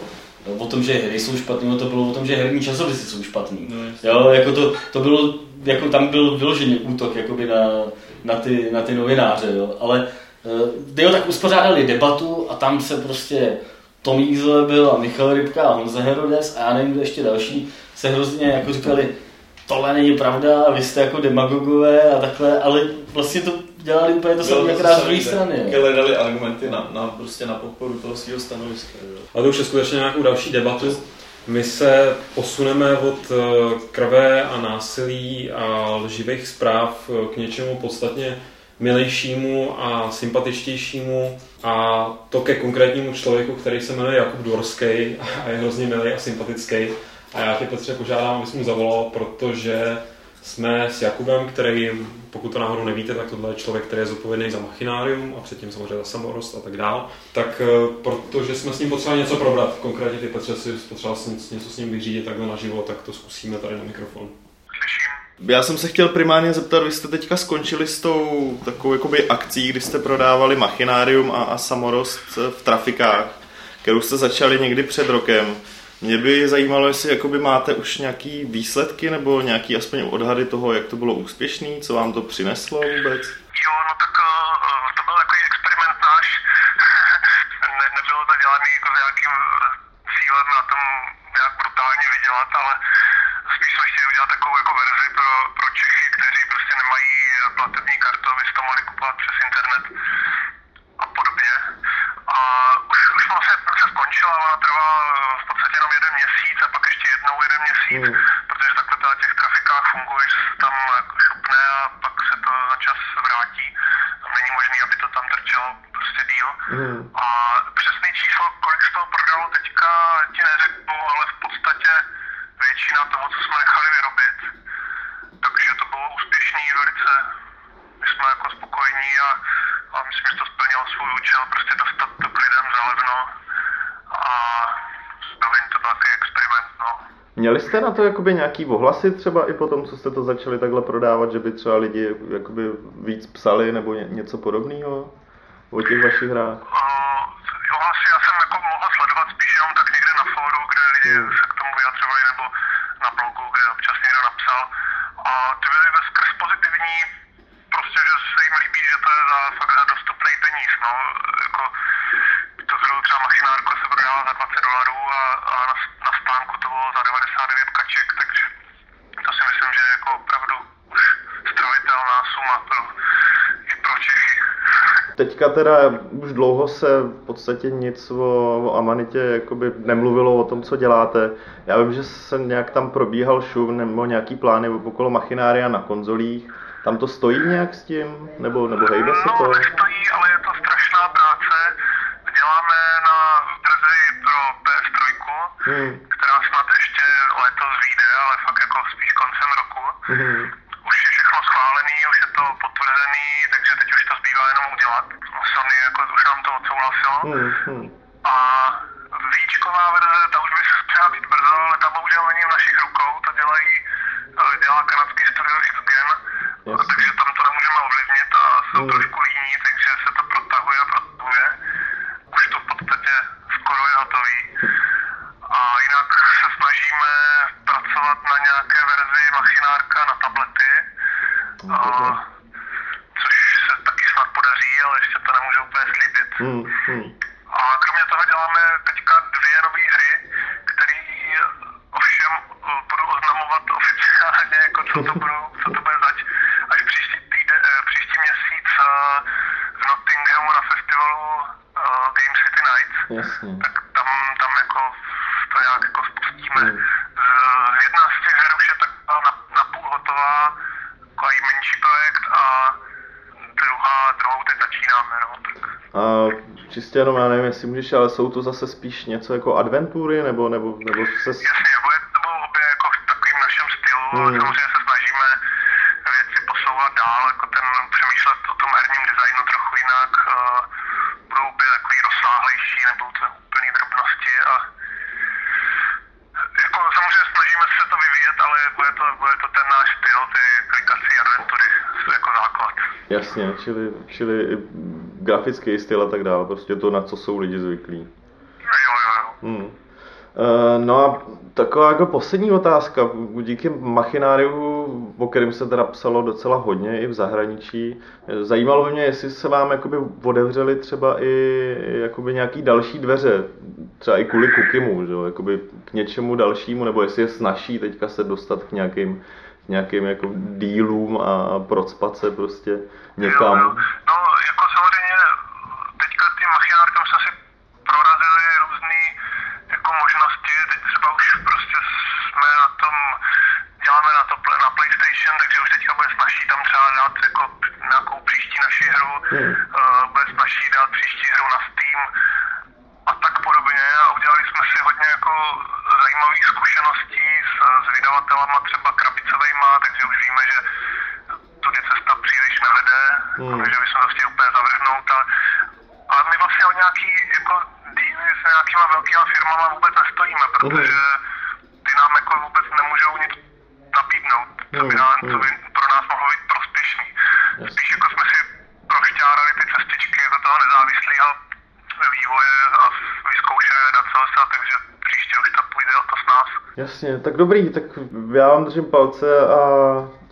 o tom, že hry jsou špatný, to bylo o tom, že herní časopisy jsou špatný. No, Jo, jako to, to bylo, jako tam byl vyloženě útok jakoby na, na, ty, na ty novináře, jo. ale uh, jo, tak uspořádali debatu a tam se prostě Tom Jízle byl a Michal Rybka a Honza Herodes a já nevím, kdo ještě další, se hrozně jako říkali, tohle není pravda, vy jste jako demagogové a takhle, ale vlastně to dělali úplně to samé, akorát z druhé strany. jo. Hledali argumenty na, na, prostě na podporu toho svého stanoviska. Jo. A to už je skutečně nějakou další debatu. My se posuneme od eh, krve a násilí a lživých zpráv eh, k něčemu podstatně milejšímu a sympatičtějšímu a to ke konkrétnímu člověku, který se jmenuje Jakub Dvorský a je hrozně milý a sympatický. A já tě Petře požádám, abys mu zavolal, protože jsme s Jakubem, který, pokud to náhodou nevíte, tak tohle je člověk, který je zodpovědný za machinárium a předtím samozřejmě za samorost a tak dál. Tak eh, protože jsme s ním potřebovali něco probrat, konkrétně ty Petře si potřeboval něco s ním vyřídit takhle naživo, tak to zkusíme tady na mikrofon. Já jsem se chtěl primárně zeptat, vy jste teďka skončili s tou takovou jakoby akcí, kdy jste prodávali machinárium a, a samorost v trafikách, kterou jste začali někdy před rokem. Mě by zajímalo, jestli jakoby máte už nějaký výsledky nebo nějaký aspoň odhady toho, jak to bylo úspěšný, co vám to přineslo vůbec? Jo, no tak uh, to byl takový experiment náš. <laughs> ne, nebylo to dělaný jako s nějakým cílem na tom nějak brutálně vydělat, ale spíš jsme chtěli udělat takovou jako verzi pro, pro Čechy, kteří prostě nemají platební kartu, aby si to mohli kupovat přes internet a podobně. A už, už vlastně se skončila, ona trvá v podstatě jenom jeden měsíc a pak ještě jednou jeden měsíc, mm. protože takhle to na těch trafikách funguje, že se tam jako šupne a pak se to za čas vrátí. Tam není možné, aby to tam trčelo prostě díl. Mm. A přesný číslo, kolik z toho prodalo teďka, ti neřeknu, ale v podstatě většina toho, co jsme nechali vyrobit. Takže to bylo úspěšný velice. My jsme jako spokojení a, a myslím, že to splnilo svůj účel, prostě dostat to k lidem zalevno a zároveň to byl takový experiment, no. Měli jste na to jakoby nějaký ohlasy třeba i po tom, co jste to začali takhle prodávat, že by třeba lidi jakoby víc psali nebo ně, něco podobného o těch vašich hrách? Uh, ohlasy já jsem jako mohl sledovat spíš jenom tak někde na fóru, kde lidi Hmm. se k vyjadřovali, nebo na blogu, kde občas někdo napsal. A ty byly ve skrz pozitivní, prostě, že se jim líbí, že to je za fakt za dostupný peníz, no. Jako, to zrovna třeba machinárko se prodává za 20 dolarů a, a na, na stánku to bylo za 99 kaček, takže to si myslím, že je jako opravdu už stravitelná suma pro. Teďka teda už dlouho se v podstatě nic o, o Amanitě jakoby nemluvilo o tom, co děláte. Já vím, že se nějak tam probíhal šum nebo nějaký plány okolo machinária na konzolích. Tam to stojí nějak s tím? Nebo, nebo hejbe se to? No, nestojí, ale je to strašná práce. Děláme na verzi pro PS3, Hmm. která snad ještě letos vyjde, ale fakt jako spíš koncem roku. Hmm. Už je všechno schválený, už je to potvrzený, jenom udělat. Sony jako už nám to odsouhlasilo. Hmm. Hmm. A výčková verze, ta už by se měla být brzo, ale ta bohužel není v našich rukou, to dělají, eh, dělá kanadský studio X-Gen, Jasně. takže tam to nemůžeme ovlivnit a jsou Hmm. trošku líní, takže se to protahuje a protahuje. Už to v podstatě skoro je hotový. A jinak se snažíme pracovat na nějaké verzi machinárka na tablety, a, což se taky snad podaří, ale ještě to nemůžu úplně slíbit. Hmm. Hmm. A kromě toho děláme teďka dvě nové hry, které ovšem eh, budu oznamovat oficiálně, jako co to, budu, co to bude zač, až příští, týde, eh, příští měsíc eh, v Nottinghamu na festivalu eh, Game City Nights. Jasně. Tak tam, tam jako to nějak jako spustíme. Hmm. Z- Jedna z těch her už je tak na, na půl hotová, takový menší projekt a druhá, druhou teď začínáme. No, tak. A čistě jenom, já nevím, jestli můžeš, ale jsou to zase spíš něco jako adventury, nebo, nebo, nebo se... Jasně, bude to obě jako v takovým našem stylu, Mm. mm. samozřejmě se snažíme věci posouvat dál, jako ten přemýšlet o tom herním designu trochu jinak, uh, budou opět takový rozsáhlejší, nebudou to úplný drobnosti a jako samozřejmě snažíme se to vyvíjet, ale bude to, bude to ten náš styl, ty klikací adventury, jako základ. Jasně, čili, čili grafický styl a tak dále, prostě to, na co jsou lidi zvyklí. Hmm. Eh, No a taková jako poslední otázka. Díky machináriu, o kterém se teda psalo docela hodně i v zahraničí, eh, zajímalo by mě, jestli se vám jakoby otevřely třeba i jakoby nějaký další dveře, třeba i kvůli Kukimu, že jakoby k něčemu dalšímu, nebo jestli je snaží teďka se dostat k nějakým, nějakým jako dílům a procpat se prostě někam. Jo, jo. No, jako samozřejmě teďka tím machinárkem jsme si prorazili různé jako možnosti, teď třeba už prostě jsme na tom, děláme na to pl- na PlayStation, takže už teďka bude snažší tam třeba dát jako nějakou příští naši hru, Hmm. uh, bude snažší dát příští hru na Steam a tak podobně a udělali jsme si hodně jako zajímavých zkušeností s, s vydavatelama třeba krabicovejma, takže už víme, že tudy cesta příliš nevede, Hmm. takže bychom to chtěli úplně zavrhnout. Ale, ale my vlastně o nějaký jako díly s nějakýma velkýma firmama vůbec nestojíme, protože ty nám jako vůbec nemůžou nic nabídnout, co by, nám, co by pro nás mohlo být prospěšný. Spíš jako jsme si prošťárali ty cestičky jako toho nezávislého vývoje a vyzkoušeli data takže příště už to půjde o to s nás. Jasně, tak dobrý, tak já vám držím palce a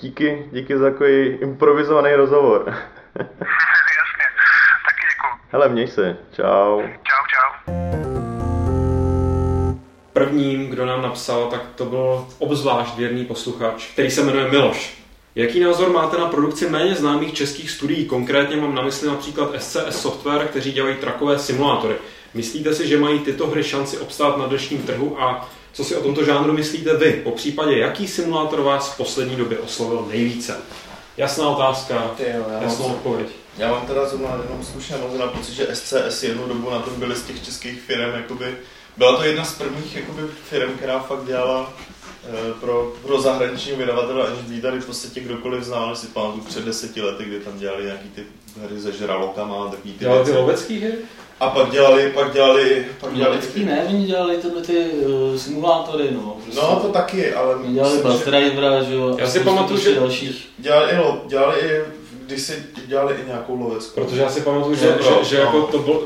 díky, díky za takový improvizovaný rozhovor. <laughs> Jasně, taky děkuju. Hele, měj se, čau. Čau, čau. Prvním, kdo nám napsal, tak to byl obzvlášť věrný posluchač, který se jmenuje Miloš. Jaký názor máte na produkci méně známých českých studií? Konkrétně mám na mysli například SCS Software, kteří dělají trakové simulátory. Myslíte si, že mají tyto hry šanci obstát na dnešním trhu a co si o tomto žánru myslíte vy? Po případě, jaký simulátor vás v poslední době oslovil nejvíce? Jasná otázka, Ty jo, já jasnou odpověď. Já mám teda zrovna jenom zkušenost na pocit, že SCS jednu dobu na tom byly z těch českých firm, jakoby, byla to jedna z prvních jakoby, firm, která fakt dělala eh, pro, pro zahraniční vydavatele, aniž by tady v podstatě kdokoliv znal, si pamatuju před deseti lety, kdy tam dělali nějaký ty hry se žralokama a takový ty Dělali ty věci. lovecký hry? A pak dělali, pak dělali, pak dělali Dělali ne, oni dělali tyhle ty uh, simulátory, no. Prostě. No to taky, ale Oni dělali Bus že Drivera, že jo. Já si pamatuju, že- dalších. dělali i, lo- dělali i, když si dělali i nějakou loveckou. Protože já si pamatuju, že, No, že, no, že no. jako to bylo,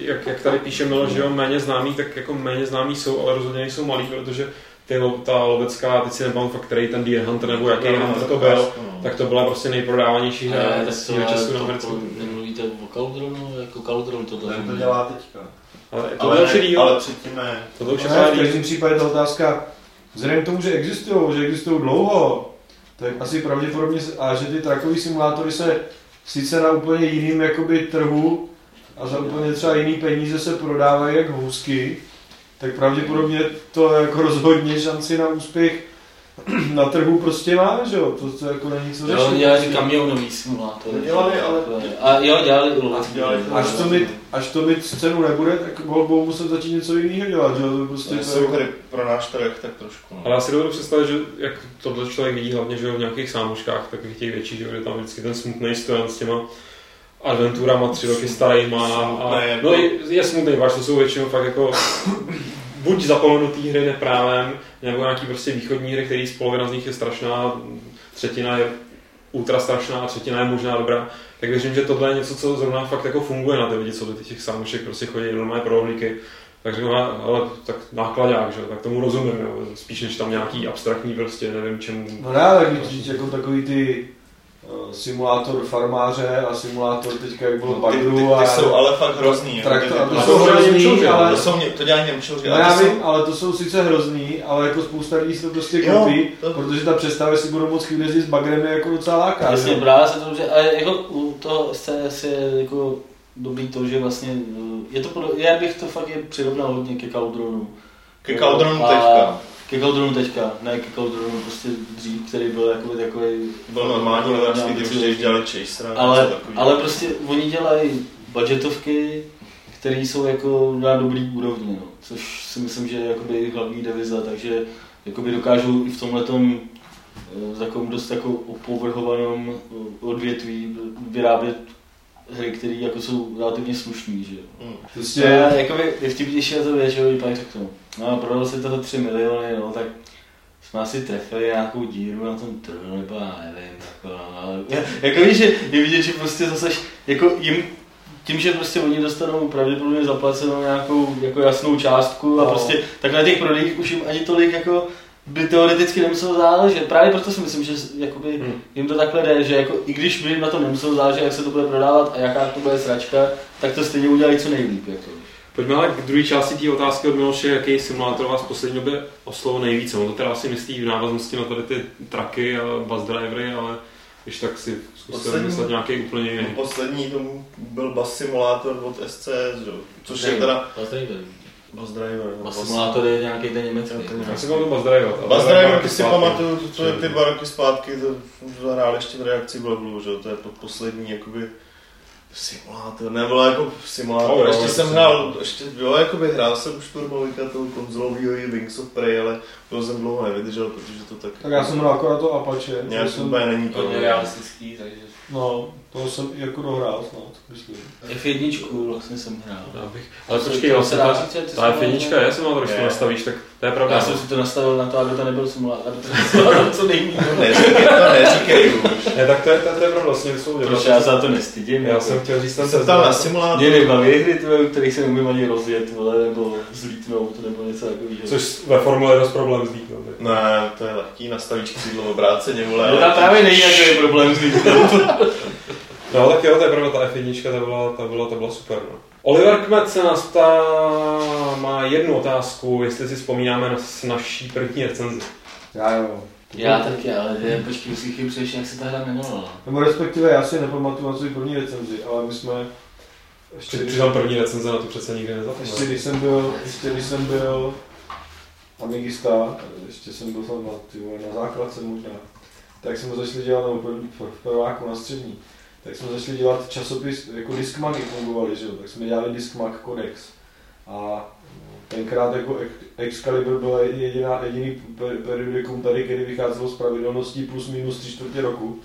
jak, jak tady píše Milo, že jo, méně známý, tak jako méně známý jsou, ale rozhodně nejsou malý, protože ty, ta lovecká, teď si nepamatuju fakt, který ten Deer Hunter nebo jaký No, Hunter to tak byl, jako no. tak to byla prostě nejprodávanější hra toho Česku na to, americkou. nemluvíte o Cauldronu, jako Cauldron to Ten to dělá teďka. Ale to ale, další díl, ale předtím ne. to už je No, v každém případě ta otázka, vzhledem k tomu, že existují, že existují dlouho, tak asi pravděpodobně, a že ty trakové simulátory se sice na úplně jiným jakoby trhu a za úplně třeba jiný peníze se prodávají jak housky, tak pravděpodobně to jako rozhodně šanci na úspěch <clears throat> na trhu prostě má, že jo, to, to jako není co Jo, řešit. dělali kamionový simulátor. Dělali, ale- A jo, dělali to- Až to mít, až to mít cenu nebude, tak budou muset začít něco jiného dělat, že jo, to prostě To jsou jako- hry pro náš trh, tak trošku. No. Ale já si dovedu představit, že jak tohle člověk vidí hlavně že jo, v nějakých sámoškách, takových těch větších, že jo, tam vždycky ten smutný stojan s těma adventurama tři roky starýma. A, no je, smutný, váš, to jsou většinou fakt jako <coughs> buď zapomenutý hry neprávem, nebo nějaký prostě východní hry, který z polovina z nich je strašná, třetina je ultra strašná a třetina je možná dobrá. Tak věřím, že tohle je něco, co zrovna fakt jako funguje na ty lidi, co do těch sámošek prostě chodí normálně pro rohlíky. Takže no, ale tak nákladák, že? jo, tak tomu rozumím, jo. spíš než tam nějaký abstraktní prostě, nevím čemu. No ne, tak říct jako takový ty simulátor farmáře a simulátor teďka jak bylo No, ty, ty, Pagru a ty, jsou ale fakt hrozný. traktor, ty- a ty- to A jsou hrozný, Němčouři, ale... To, jsou, to dělají Němčouři, No ale já ty vím, jsou, ale to jsou sice hrozný, ale jako spousta lidí si to prostě Jo, koupí, to- protože ta představa, jestli budou moc chvíli jezdit s bagrem, je jako docela láká. Jasně, že? právě se to dobře, ale jako u toho SCS je jako dobrý to, že vlastně, eh, je to, já bych to fakt je přirovnal hodně ke Cauldronu. ke Cauldronu A- teďka. Ke Cauldronu teďka, ne ke Cauldronu prostě dřív, který byl jako takový... Byl normální ledačky, když když dělali Chasera. ale, ale prostě oni dělají budgetovky, které jsou jako na dobrý úrovni, no. což si myslím, že je jakoby hlavní deviza, takže jakoby dokážou i v tomhle takovém dost jako opovrhovaném eh, odvětví vyrábět hry, které jako jsou relativně slušný, že jo. Hmm. Prostě, Já, jakoby, je vtipnější na to věc, že jo, pak řeknu, no a prodal si toho 3 miliony, no, tak jsme asi trefili nějakou díru na tom trhu, nebo já nevím, jako, no, ale, <laughs> jako víš, že je vidět, že prostě zase, jako jim, tím, že prostě oni dostanou pravděpodobně zaplacenou nějakou jako jasnou částku a No. prostě tak na těch prodejích už jim ani tolik jako by teoreticky nemuselo záležet. Právě proto si myslím, že jakoby Hmm. jim to takhle jde, že jako, i když by jim na to nemuselo záležet, jak se to bude prodávat a jaká to bude sračka, tak to stejně udělají co nejlíp. Jako. Pojďme ale k druhé části té otázky od Miloše, jaký simulátor vás v poslední době oslovil nejvíce. On to teda asi myslí v návaznosti na tady ty traky a bus drivery, ale když tak si zkuste Poslední- vymyslet nějaký úplně jiný. Poslední tomu byl Bus Simulator od SCS, což je teda Bus Driver. no, Bus Simulátor je nějaký ten německý. Já si pamatuju Bus Driver. Bus Driver, ty si zpátky. pamatuju, to, to je ty dva roky zpátky, to zahráli ještě v reakci levelu, že to je po- poslední, jakoby, Simulátor, nebo jako simulátor, No, jo, ještě jsem hrál, ještě, jo, jako by hrál jsem už Turbovinka toho konzolového i Wings of Prey, ale to jsem dlouho nevydržel, protože to tak... Tak já jsem hrál akorát to Apache. Nějak to jsem, úplně není to. Hodně realistický, takže... no, to jsem jako dohrál snad, myslím. F1 vlastně jsem hrál. Já bych, ale To se- počkej, vlastně ta, říct, že ty ta simulátory- F1 je simulátor, když to Je. nastavíš, tak to je pravda. Já jsem si to nastavil na to, aby to nebyl simulátor, aby <laughs> to byl simulátor co nejméně. To neříkej, to neříkej už. <laughs> Ne, tak to je, to je pravda, vlastně vyslouvně. Proč já se za to nestydím? Já jako. jsem chtěl říct ten Jsem ptal na simulátor. Mě nebaví hry, u kterých se neumím ani rozjet, vole, nebo zlítnout, nebo něco takového. Což ve Formule je dost problém zlítnout. jo. Ne, to je lehký, nastavíš křídlo obráceně, vole. No tam právě není nějaký problém zlítnout. <laughs> No tak jo, to je pravda, ta F1, ta byla, ta byla, ta byla super. No. Oliver Kmet se nás ptá, má jednu otázku, jestli si vzpomínáme na naší první recenzi. Já jo. Já taky, ale je, počkej, musím chybu přešli, jak se ta hra jmenovala. Nebo respektive já si nepamatuju na svou první recenzi, ale my jsme ještě, Ještě přidám první recenze, na to přece nikdy nezapomenu. ještě když jsem byl, ještě když jsem byl amigista, ještě jsem byl tam na, ty na základce možná, tak jsme začali dělat, nebo v prváku na střední, tak jsme začali dělat časopis, jako Discmagy fungovaly, že jo, tak jsme dělali Discmag Codex. A tenkrát jako Excalibur byl jediná, jediný per- periodikum tady, který vycházelo z pravidelností plus minus tři čtvrtě roku.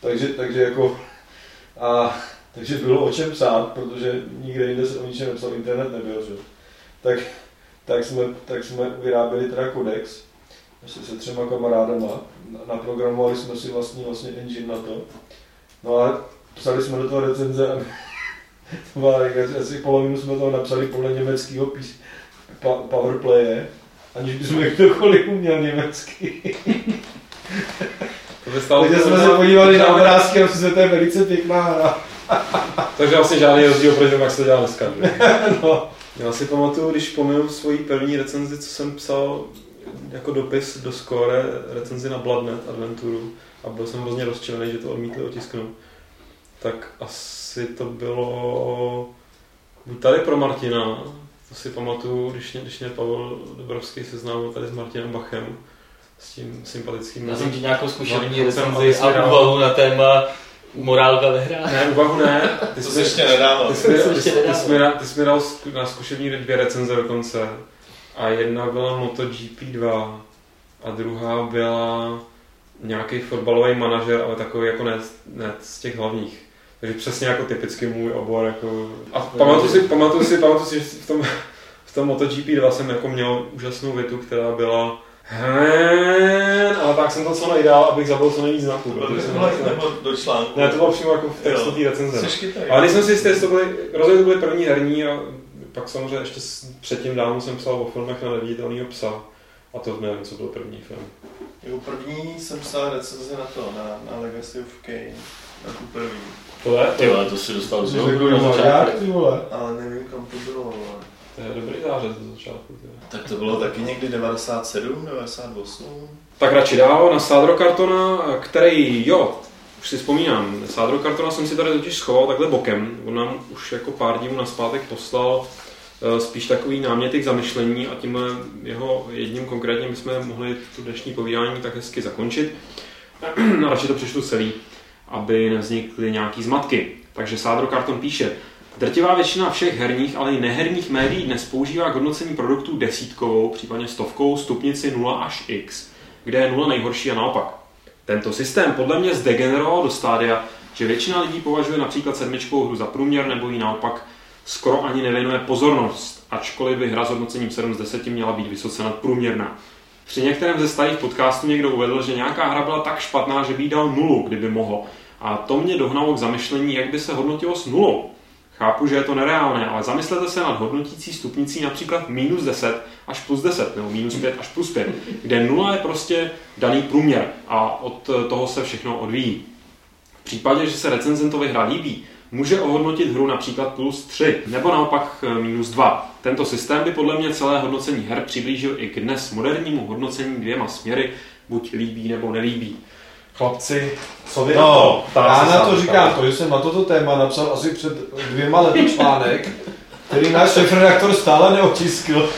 Takže, takže jako, a, takže bylo o čem psát, protože nikde jinde se o ničem nepsal, internet nebyl, že? Tak, tak, jsme, tak jsme vyráběli teda kodex, ještě se třema kamarádama, Na- naprogramovali jsme si vlastní vlastně engine na to. No a psali jsme do toho recenze a <laughs> to byla asi polovinu jsme toho napsali podle německého pís, pa, powerplaye, aniž bychom kdokoliv uměl německy. To by stalo Takže jsme se podívali na obrázky a že to je velice pěkná hra. Takže vlastně žádný rozdíl proti tomu, jak se to dělá dneska. <laughs> No. Já si pamatuju, když pominu svoji první recenzi, co jsem psal jako dopis do Score, recenzi na Bloodnet Adventuru a byl jsem hrozně rozčilený, že to odmítli otisknout. Tak asi to bylo buď tady pro Martina, to si pamatuju, když mě, když mě Pavel Dobrovský seznámil tady s Martinem Bachem, s tím sympatickým Já jsem ti nějakou zkušební recenzi jsem a dal- úvahu na téma morálka ve hrách. Ne, úvahu ne. Ty To jsi se ještě nedávno. Ty jsi, ty, ty, jsi mi, na- ty jsi mi dal na zkušební dvě recenze dokonce. A jedna byla MotoGP 2 a druhá byla nějaký fotbalový manažer, ale takový jako ne, ne z těch hlavních. Takže přesně jako typicky můj obor. Jako... A pamatuju si, pamatuju si, pamatuju si, že v tom, v tom MotoGP 2 jsem jako měl úžasnou větu, která byla Hen, ale tak jsem to co nejdál, abych zabil co nejvíc znaků. To jsem- nebo do článku. Ne, to bylo přímo jako v textu Jo. té recenze. Chytrý. Ale nejsem si jistý, jestli to byly, rozhodně to byly první herní a pak samozřejmě ještě předtím dávno jsem psal o filmech na neviditelného psa. A to nevím, co byl první film. Jako první jsem psal recenzi na to, na, na Legacy of Kane. Tu první. To je? Ty vole, to si dostal z hru na takový začátku. ty vole. Ale nevím, kam to bylo. Ale... To je dobrý zářez do začátku. ty. Tak to bylo taky někdy 97, 98. Tak radši dál na Sádro Kartona, který, jo, už si vzpomínám, Sádro Kartona jsem si tady totiž schoval takhle bokem. On nám už jako pár dní naspátek poslal eh, spíš takový náměty k zamyšlení a tímhle jeho jedním konkrétně bychom mohli tu dnešní povídání tak hezky zakončit. <clears throat> A radši to přečtu celý, aby nevznikly nějaký zmatky. Takže Sádro Karton píše, Drtivá většina všech herních, ale i neherních médií dnes používá k hodnocení produktů desítkovou, případně stovkou, stupnici 0 až x, kde je 0 nejhorší a naopak. Tento systém podle mě zdegeneroval do stádia, že většina lidí považuje například sedmičkovou hru za průměr nebo jí naopak skoro ani nevěnuje pozornost, ačkoliv by hra s hodnocením 7 z 10 měla být vysoce nadprůměrná. Při některém ze starých podcastů někdo uvedl, že nějaká hra byla tak špatná, že by jí dal nulu, kdyby mohl. A to mě dohnalo k zamyšlení, jak by se hodnotilo s nulou. Chápu, že je to nereálné, ale zamyslete se nad hodnotící stupnicí například minus 10 až plus 10, nebo minus 5 až plus 5, kde nula je prostě daný průměr a od toho se všechno odvíjí. V případě, že se recenzentovi hra líbí, může ohodnotit hru například plus 3, nebo naopak eh, minus 2. Tento systém by podle mě celé hodnocení her přiblížil i k dnes modernímu hodnocení dvěma směry, buď líbí nebo nelíbí. Chlapci, co vy No, Ptá já se na to říkám to, že jsem na toto téma napsal asi před dvěma lety článek, <laughs> který náš šéf-redaktor stále neotiskl.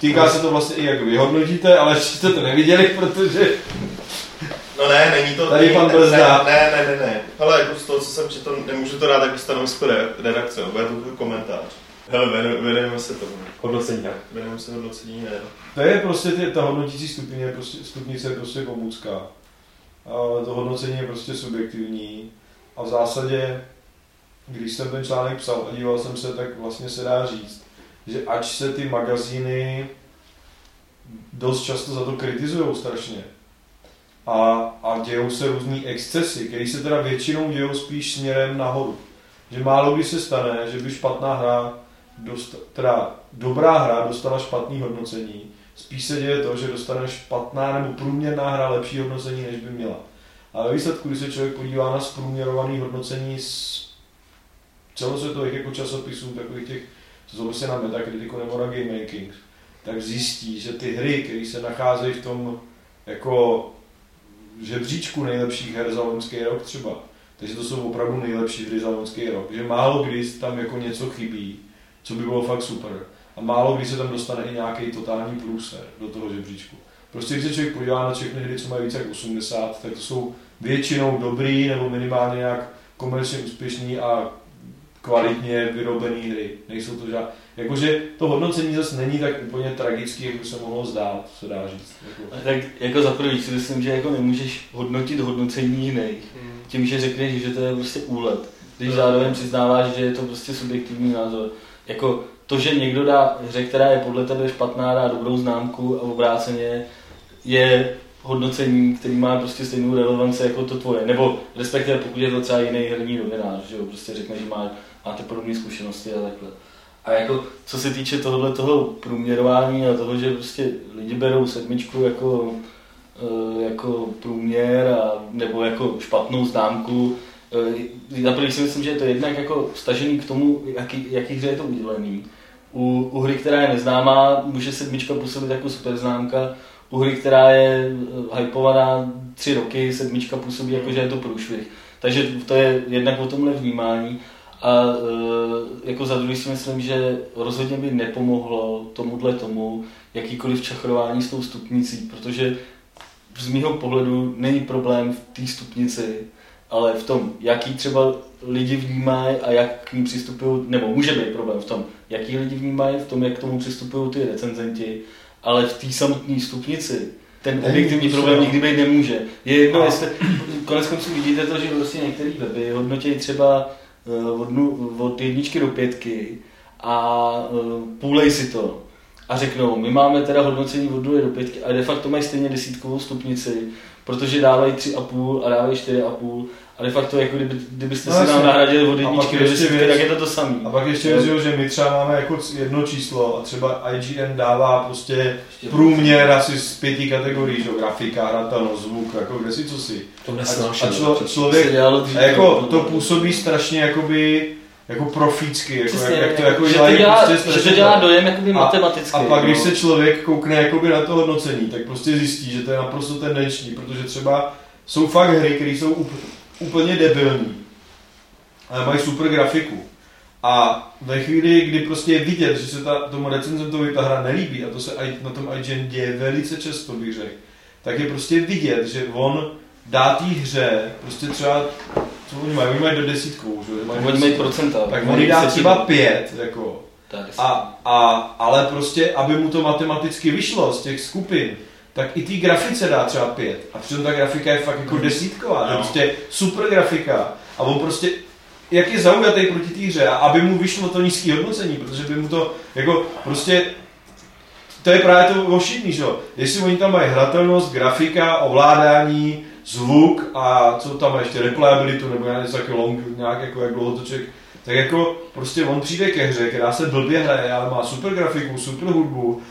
Týká se to vlastně i jak vy hodnotíte, ale ještě jste to neviděli, protože No ne, není to... Tady pan ne, Brzda. ne, ne, ne, ne. Ale jako z toho, co jsem četl, nemůžu to dát jako stanovisko re- redakce, bude to jako komentář. Hele, věnu- věnujeme se tomu. Hodnocení, tak. Věnujeme se hodnocení, ne. To je prostě ty, ta hodnotící stupně, je prostě, stupnice je prostě pomůcka. Ale to hodnocení je prostě subjektivní. A v zásadě, když jsem ten článek psal a díval jsem se, tak vlastně se dá říct, že ač se ty magazíny dost často za to kritizují strašně, a, a dějou se různý excesy, které se teda většinou dějou spíš směrem nahoru. Že málo kdy se stane, že by špatná hra, dost, teda dobrá hra dostala špatný hodnocení. Spíš se děje to, že dostane špatná nebo průměrná hra lepší hodnocení, než by měla. A ve výsledku, když se člověk podívá na zprůměrované hodnocení z celosvětových jako časopisů, takových těch, co jsou prostě na Metacriticu nebo na Game Making, tak zjistí, že ty hry, které se nacházejí v tom jako žebříčku nejlepších her za loňský rok třeba, takže to jsou opravdu nejlepší hry za loňský rok, že málo kdy tam jako něco chybí, co by bylo fakt super. A málo kdy se tam dostane i nějaký totální průser do toho žebříčku. Prostě když se člověk podívá na všechny hry, co mají více jak 80, tak to jsou většinou dobrý nebo minimálně nějak komerčně úspěšný a kvalitně vyrobené hry. Nejsou to žád... Jakože to hodnocení zase není tak úplně tragický, jak by se mohlo zdát, se dá říct. Jako... Tak jako za první si myslím, že jako nemůžeš hodnotit hodnocení jiných tím, že řekneš, že to je prostě úlet. Když zároveň přiznáváš, že je to prostě subjektivní názor. Jako to, že někdo dá hře, která je podle tebe špatná, dá dobrou známku a obráceně je hodnocení, který má prostě stejnou relevanci jako to tvoje. Nebo respektive pokud je to třeba jiný herní novinář, že jo, prostě řekne, že má, máte podobné zkušenosti a takhle. A jako, co se týče tohohle toho průměrování a toho, že prostě lidi berou sedmičku jako, eh, jako průměr a, nebo jako špatnou známku, eh, za první si myslím, že je to jednak jako stažený k tomu, jaký, jaký hře je to udělený. U, u hry, která je neznámá, může sedmička působit jako super známka, u hry, která je eh, hypovaná tři roky, sedmička působí jako, že je to průšvih. Takže to je jednak o tomhle vnímání. A e, jako za druhý si myslím, že rozhodně by nepomohlo tomuhle tomu jakýkoliv čachrování s tou stupnicí, protože z mýho pohledu není problém v té stupnici, ale v tom, jaký třeba lidi vnímají a jak k ní přistupují, nebo může být problém v tom, jaký lidi vnímají, v tom, jak k tomu přistupují ty recenzenti, ale v té samotné stupnici ten objektivní problém nikdy být nemůže. Je jedno, jestli, konec konců vidíte to, že vlastně některé weby hodnotí třeba od, nu, od jedničky do pětky a eh, půlej si to a řeknou, my máme teda hodnocení od nuly do pětky a de facto mají stejně desítkovou stupnici, protože dávají tři a půl a dávají čtyři a půl a de facto jako kdyby, kdybyste No si nám nahradili od A jedničky pak do desítky, tak je to to samé. A pak ještě věc, že my třeba máme jako jedno číslo a třeba IGN dává prostě průměr asi z pěti kategorií, že grafika, hratelnost, zvuk, jako kde si co si. To A, nesnáším. a člo, Se člověk, a jako no, to no. působí strašně jakoby, jako profícky, jako, Přesně, jak, jak to jako že, to dělají dělá, prostě že to dělá to. dojem jakoby matematicky. A pak, když no. se člověk koukne jakoby na to hodnocení, tak prostě zjistí, že to je naprosto tendenční, protože třeba jsou fakt hry, které jsou up, úplně debilní, ale mají super grafiku. A ve chvíli, kdy prostě je vidět, že se ta, tomu recenzentovi ta hra nelíbí, a to se na tom IGN děje velice často, bych řekl, tak je prostě vidět, že on dá té hře prostě třeba, co oni mají, oni mají do desítkou, že? Mají Oni mají procenta. tak mají on jí dá třeba pět, jako, a, a, ale prostě, aby mu to matematicky vyšlo z těch skupin, tak i té grafice dá třeba pět. A přitom ta grafika je fakt jako desítková, to je No. prostě super grafika. A on prostě, jak je zaujatý proti té hře, a aby mu vyšlo to nízké hodnocení, protože by mu to, jako prostě, to je právě to ošidný, že jo. Jestli oni tam mají hratelnost, grafika, ovládání, zvuk a co tam má ještě, replayabilitu, nebo já něco takový long, nějak jako jak dlouho to člověk tak jako prostě on přijde ke hře, která se blbě hraje, ale má super grafiku, super hudbu,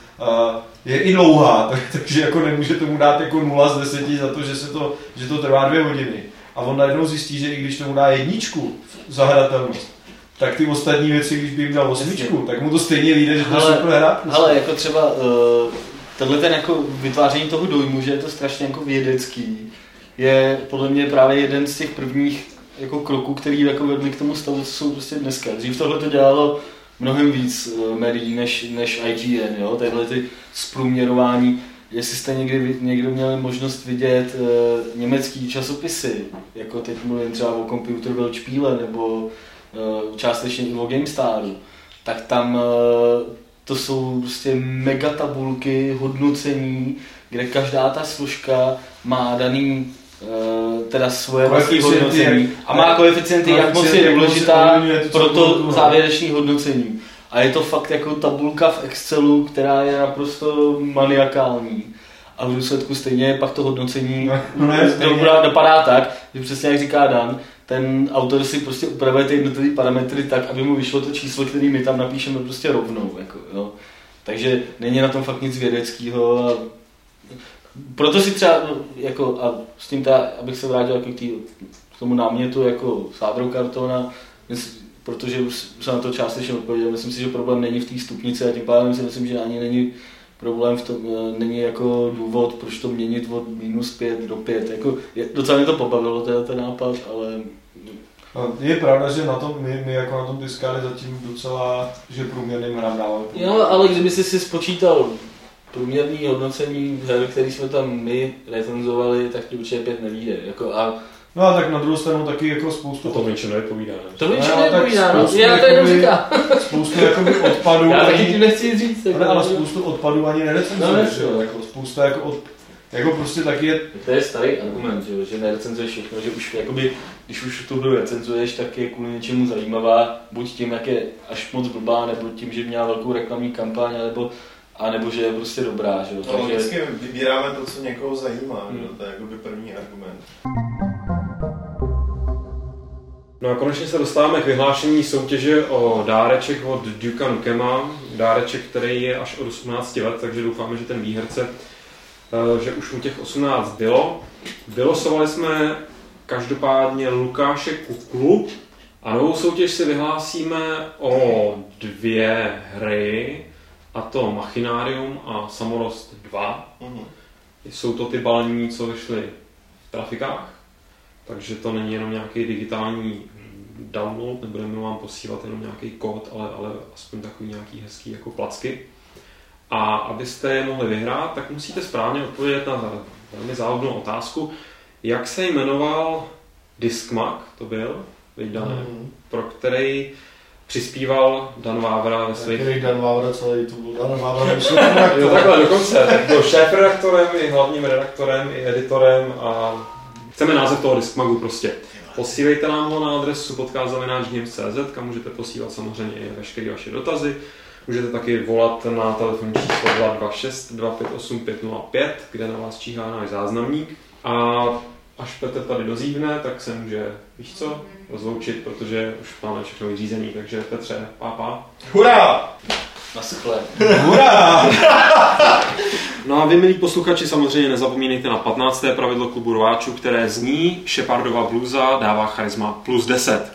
je i dlouhá, <laughs> tak, takže jako nemůže tomu dát jako 0 z 10 za to, že, se to, že to trvá dvě hodiny. A on najednou zjistí, že i když tomu dá jedničku za hratelnost, tak ty ostatní věci, když by jim dal osmičku, tak mu to stejně vyjde, že to je super hra. prostě. Ale jako třeba uh, tenhle ten jako vytváření toho dojmu, že je to strašně jako vědecký, je podle mě právě jeden z těch prvních jako kroků, který jako vedli k tomu stavu, co jsou prostě dneska. Dřív tohle to dělalo mnohem víc uh, médií než, než IGN, jo? Tyhle ty zprůměrování. jestli jste někdy, někdo měl možnost vidět uh, německý časopisy, jako teď mluvím třeba o Computer World Spiele nebo uh, částečně i o GameStaru, tak tam uh, to jsou prostě megatabulky hodnocení, kde každá ta složka má daný teda svoje vlastní hodnocení a má koeficienty, jak moc je důležitá pro to závěrečné hodnocení. A je to fakt jako tabulka v Excelu, která je naprosto maniakální. A v důsledku stejně pak to hodnocení No, ne, stejně. dopadá, dopadá tak, že přesně jak říká Dan, ten autor si prostě upravuje ty jednotlivé parametry tak, aby mu vyšlo to číslo, který my tam napíšeme prostě rovnou. Jako, jo. Takže není na tom fakt nic vědeckého. A proto si třeba, no, jako, a s tím ta, abych se vrátil jako k, tý, k tomu námětu jako sádrou kartona, protože už jsem na to částečně odpověděl, myslím si, že problém není v té stupnici a tím pádem si myslím, že ani není problém v tom, eh, není jako důvod, proč to měnit od minus 5 do 5. Jako, je, docela mě to pobavilo, ten, ten nápad, ale No, Je pravda, že na tom, my, my jako na tom diskáli zatím docela, že průměrným hrám dáváme. Jo, ale kdyby jsi si spočítal průměrný hodnocení her, který jsme tam my recenzovali, tak ti určitě pět nevíde. Jako a No a tak na druhou stranu taky jako spoustu, To ničem nevypovídá. Ne? to mi No, no, tak nepovídá, no. spoustu Já to jenom říkám. spoustu jakoby odpadů. <laughs> Já taky ani- ti nechci říct. ale, ale spoustu odpadů ani No, nerecenzuješ, jo. jako spousta jako od, jako prostě taky je, To je starý argument, že, jo, že nerecenzuješ všechno, že už jakoby, když už tu hru recenzuješ, tak je kvůli něčemu zajímavá, buď tím, jak je až moc blbá, nebo tím, že měla velkou reklamní kampaň, nebo, a nebo že je prostě dobrá, že jo. No, Takže, vždycky vybíráme to, co někoho zajímá, Hmm. hmm. to je jakoby první argument. No a konečně se dostáváme k vyhlášení soutěže o dáreček od Duke Nukema. Dáreček, který je až od 18 let, takže doufáme, že ten výherce, eh, že už mu těch 18 bylo. Vylosovali jsme každopádně Lukáše Kuklu a novou soutěž si vyhlásíme o dvě hry, a to Machinarium a Samorost 2. Mhm. Jsou to ty balení, co vyšly v trafikách, takže to není jenom nějaký digitální download, nebudeme vám posílat jenom nějaký kód, ale, ale aspoň takový nějaký hezký jako placky. A abyste je mohli vyhrát, tak musíte správně odpovědět na velmi záhodnou otázku, jak se jmenoval Discmac, to byl, viď Dané, Mhm. pro který přispíval Dan Vávra ve svých který Dan Vávra celý tu byl Dan Vávra <laughs> musel Jo, takhle dokonce. Tak byl šéf-redaktorem, i hlavním redaktorem, i editorem a chceme název toho Discmagu prostě. Posílejte nám ho na adresu podcast.games.cz, kam můžete posílat samozřejmě i veškeré vaše dotazy. Můžete taky volat na telefonní číslo 226 258 505, kde na vás číhá náš záznamník. A až Petr tady dozívne, tak se může, víš co, rozloučit, protože už máme všechno vyřízený. Takže Petře, pápa. Hurá! naschle. Hurá! <laughs> No a vy, milí posluchači, samozřejmě nezapomínejte na 15. pravidlo klubu rváčů, které zní Shepardova bluza dává charisma plus 10.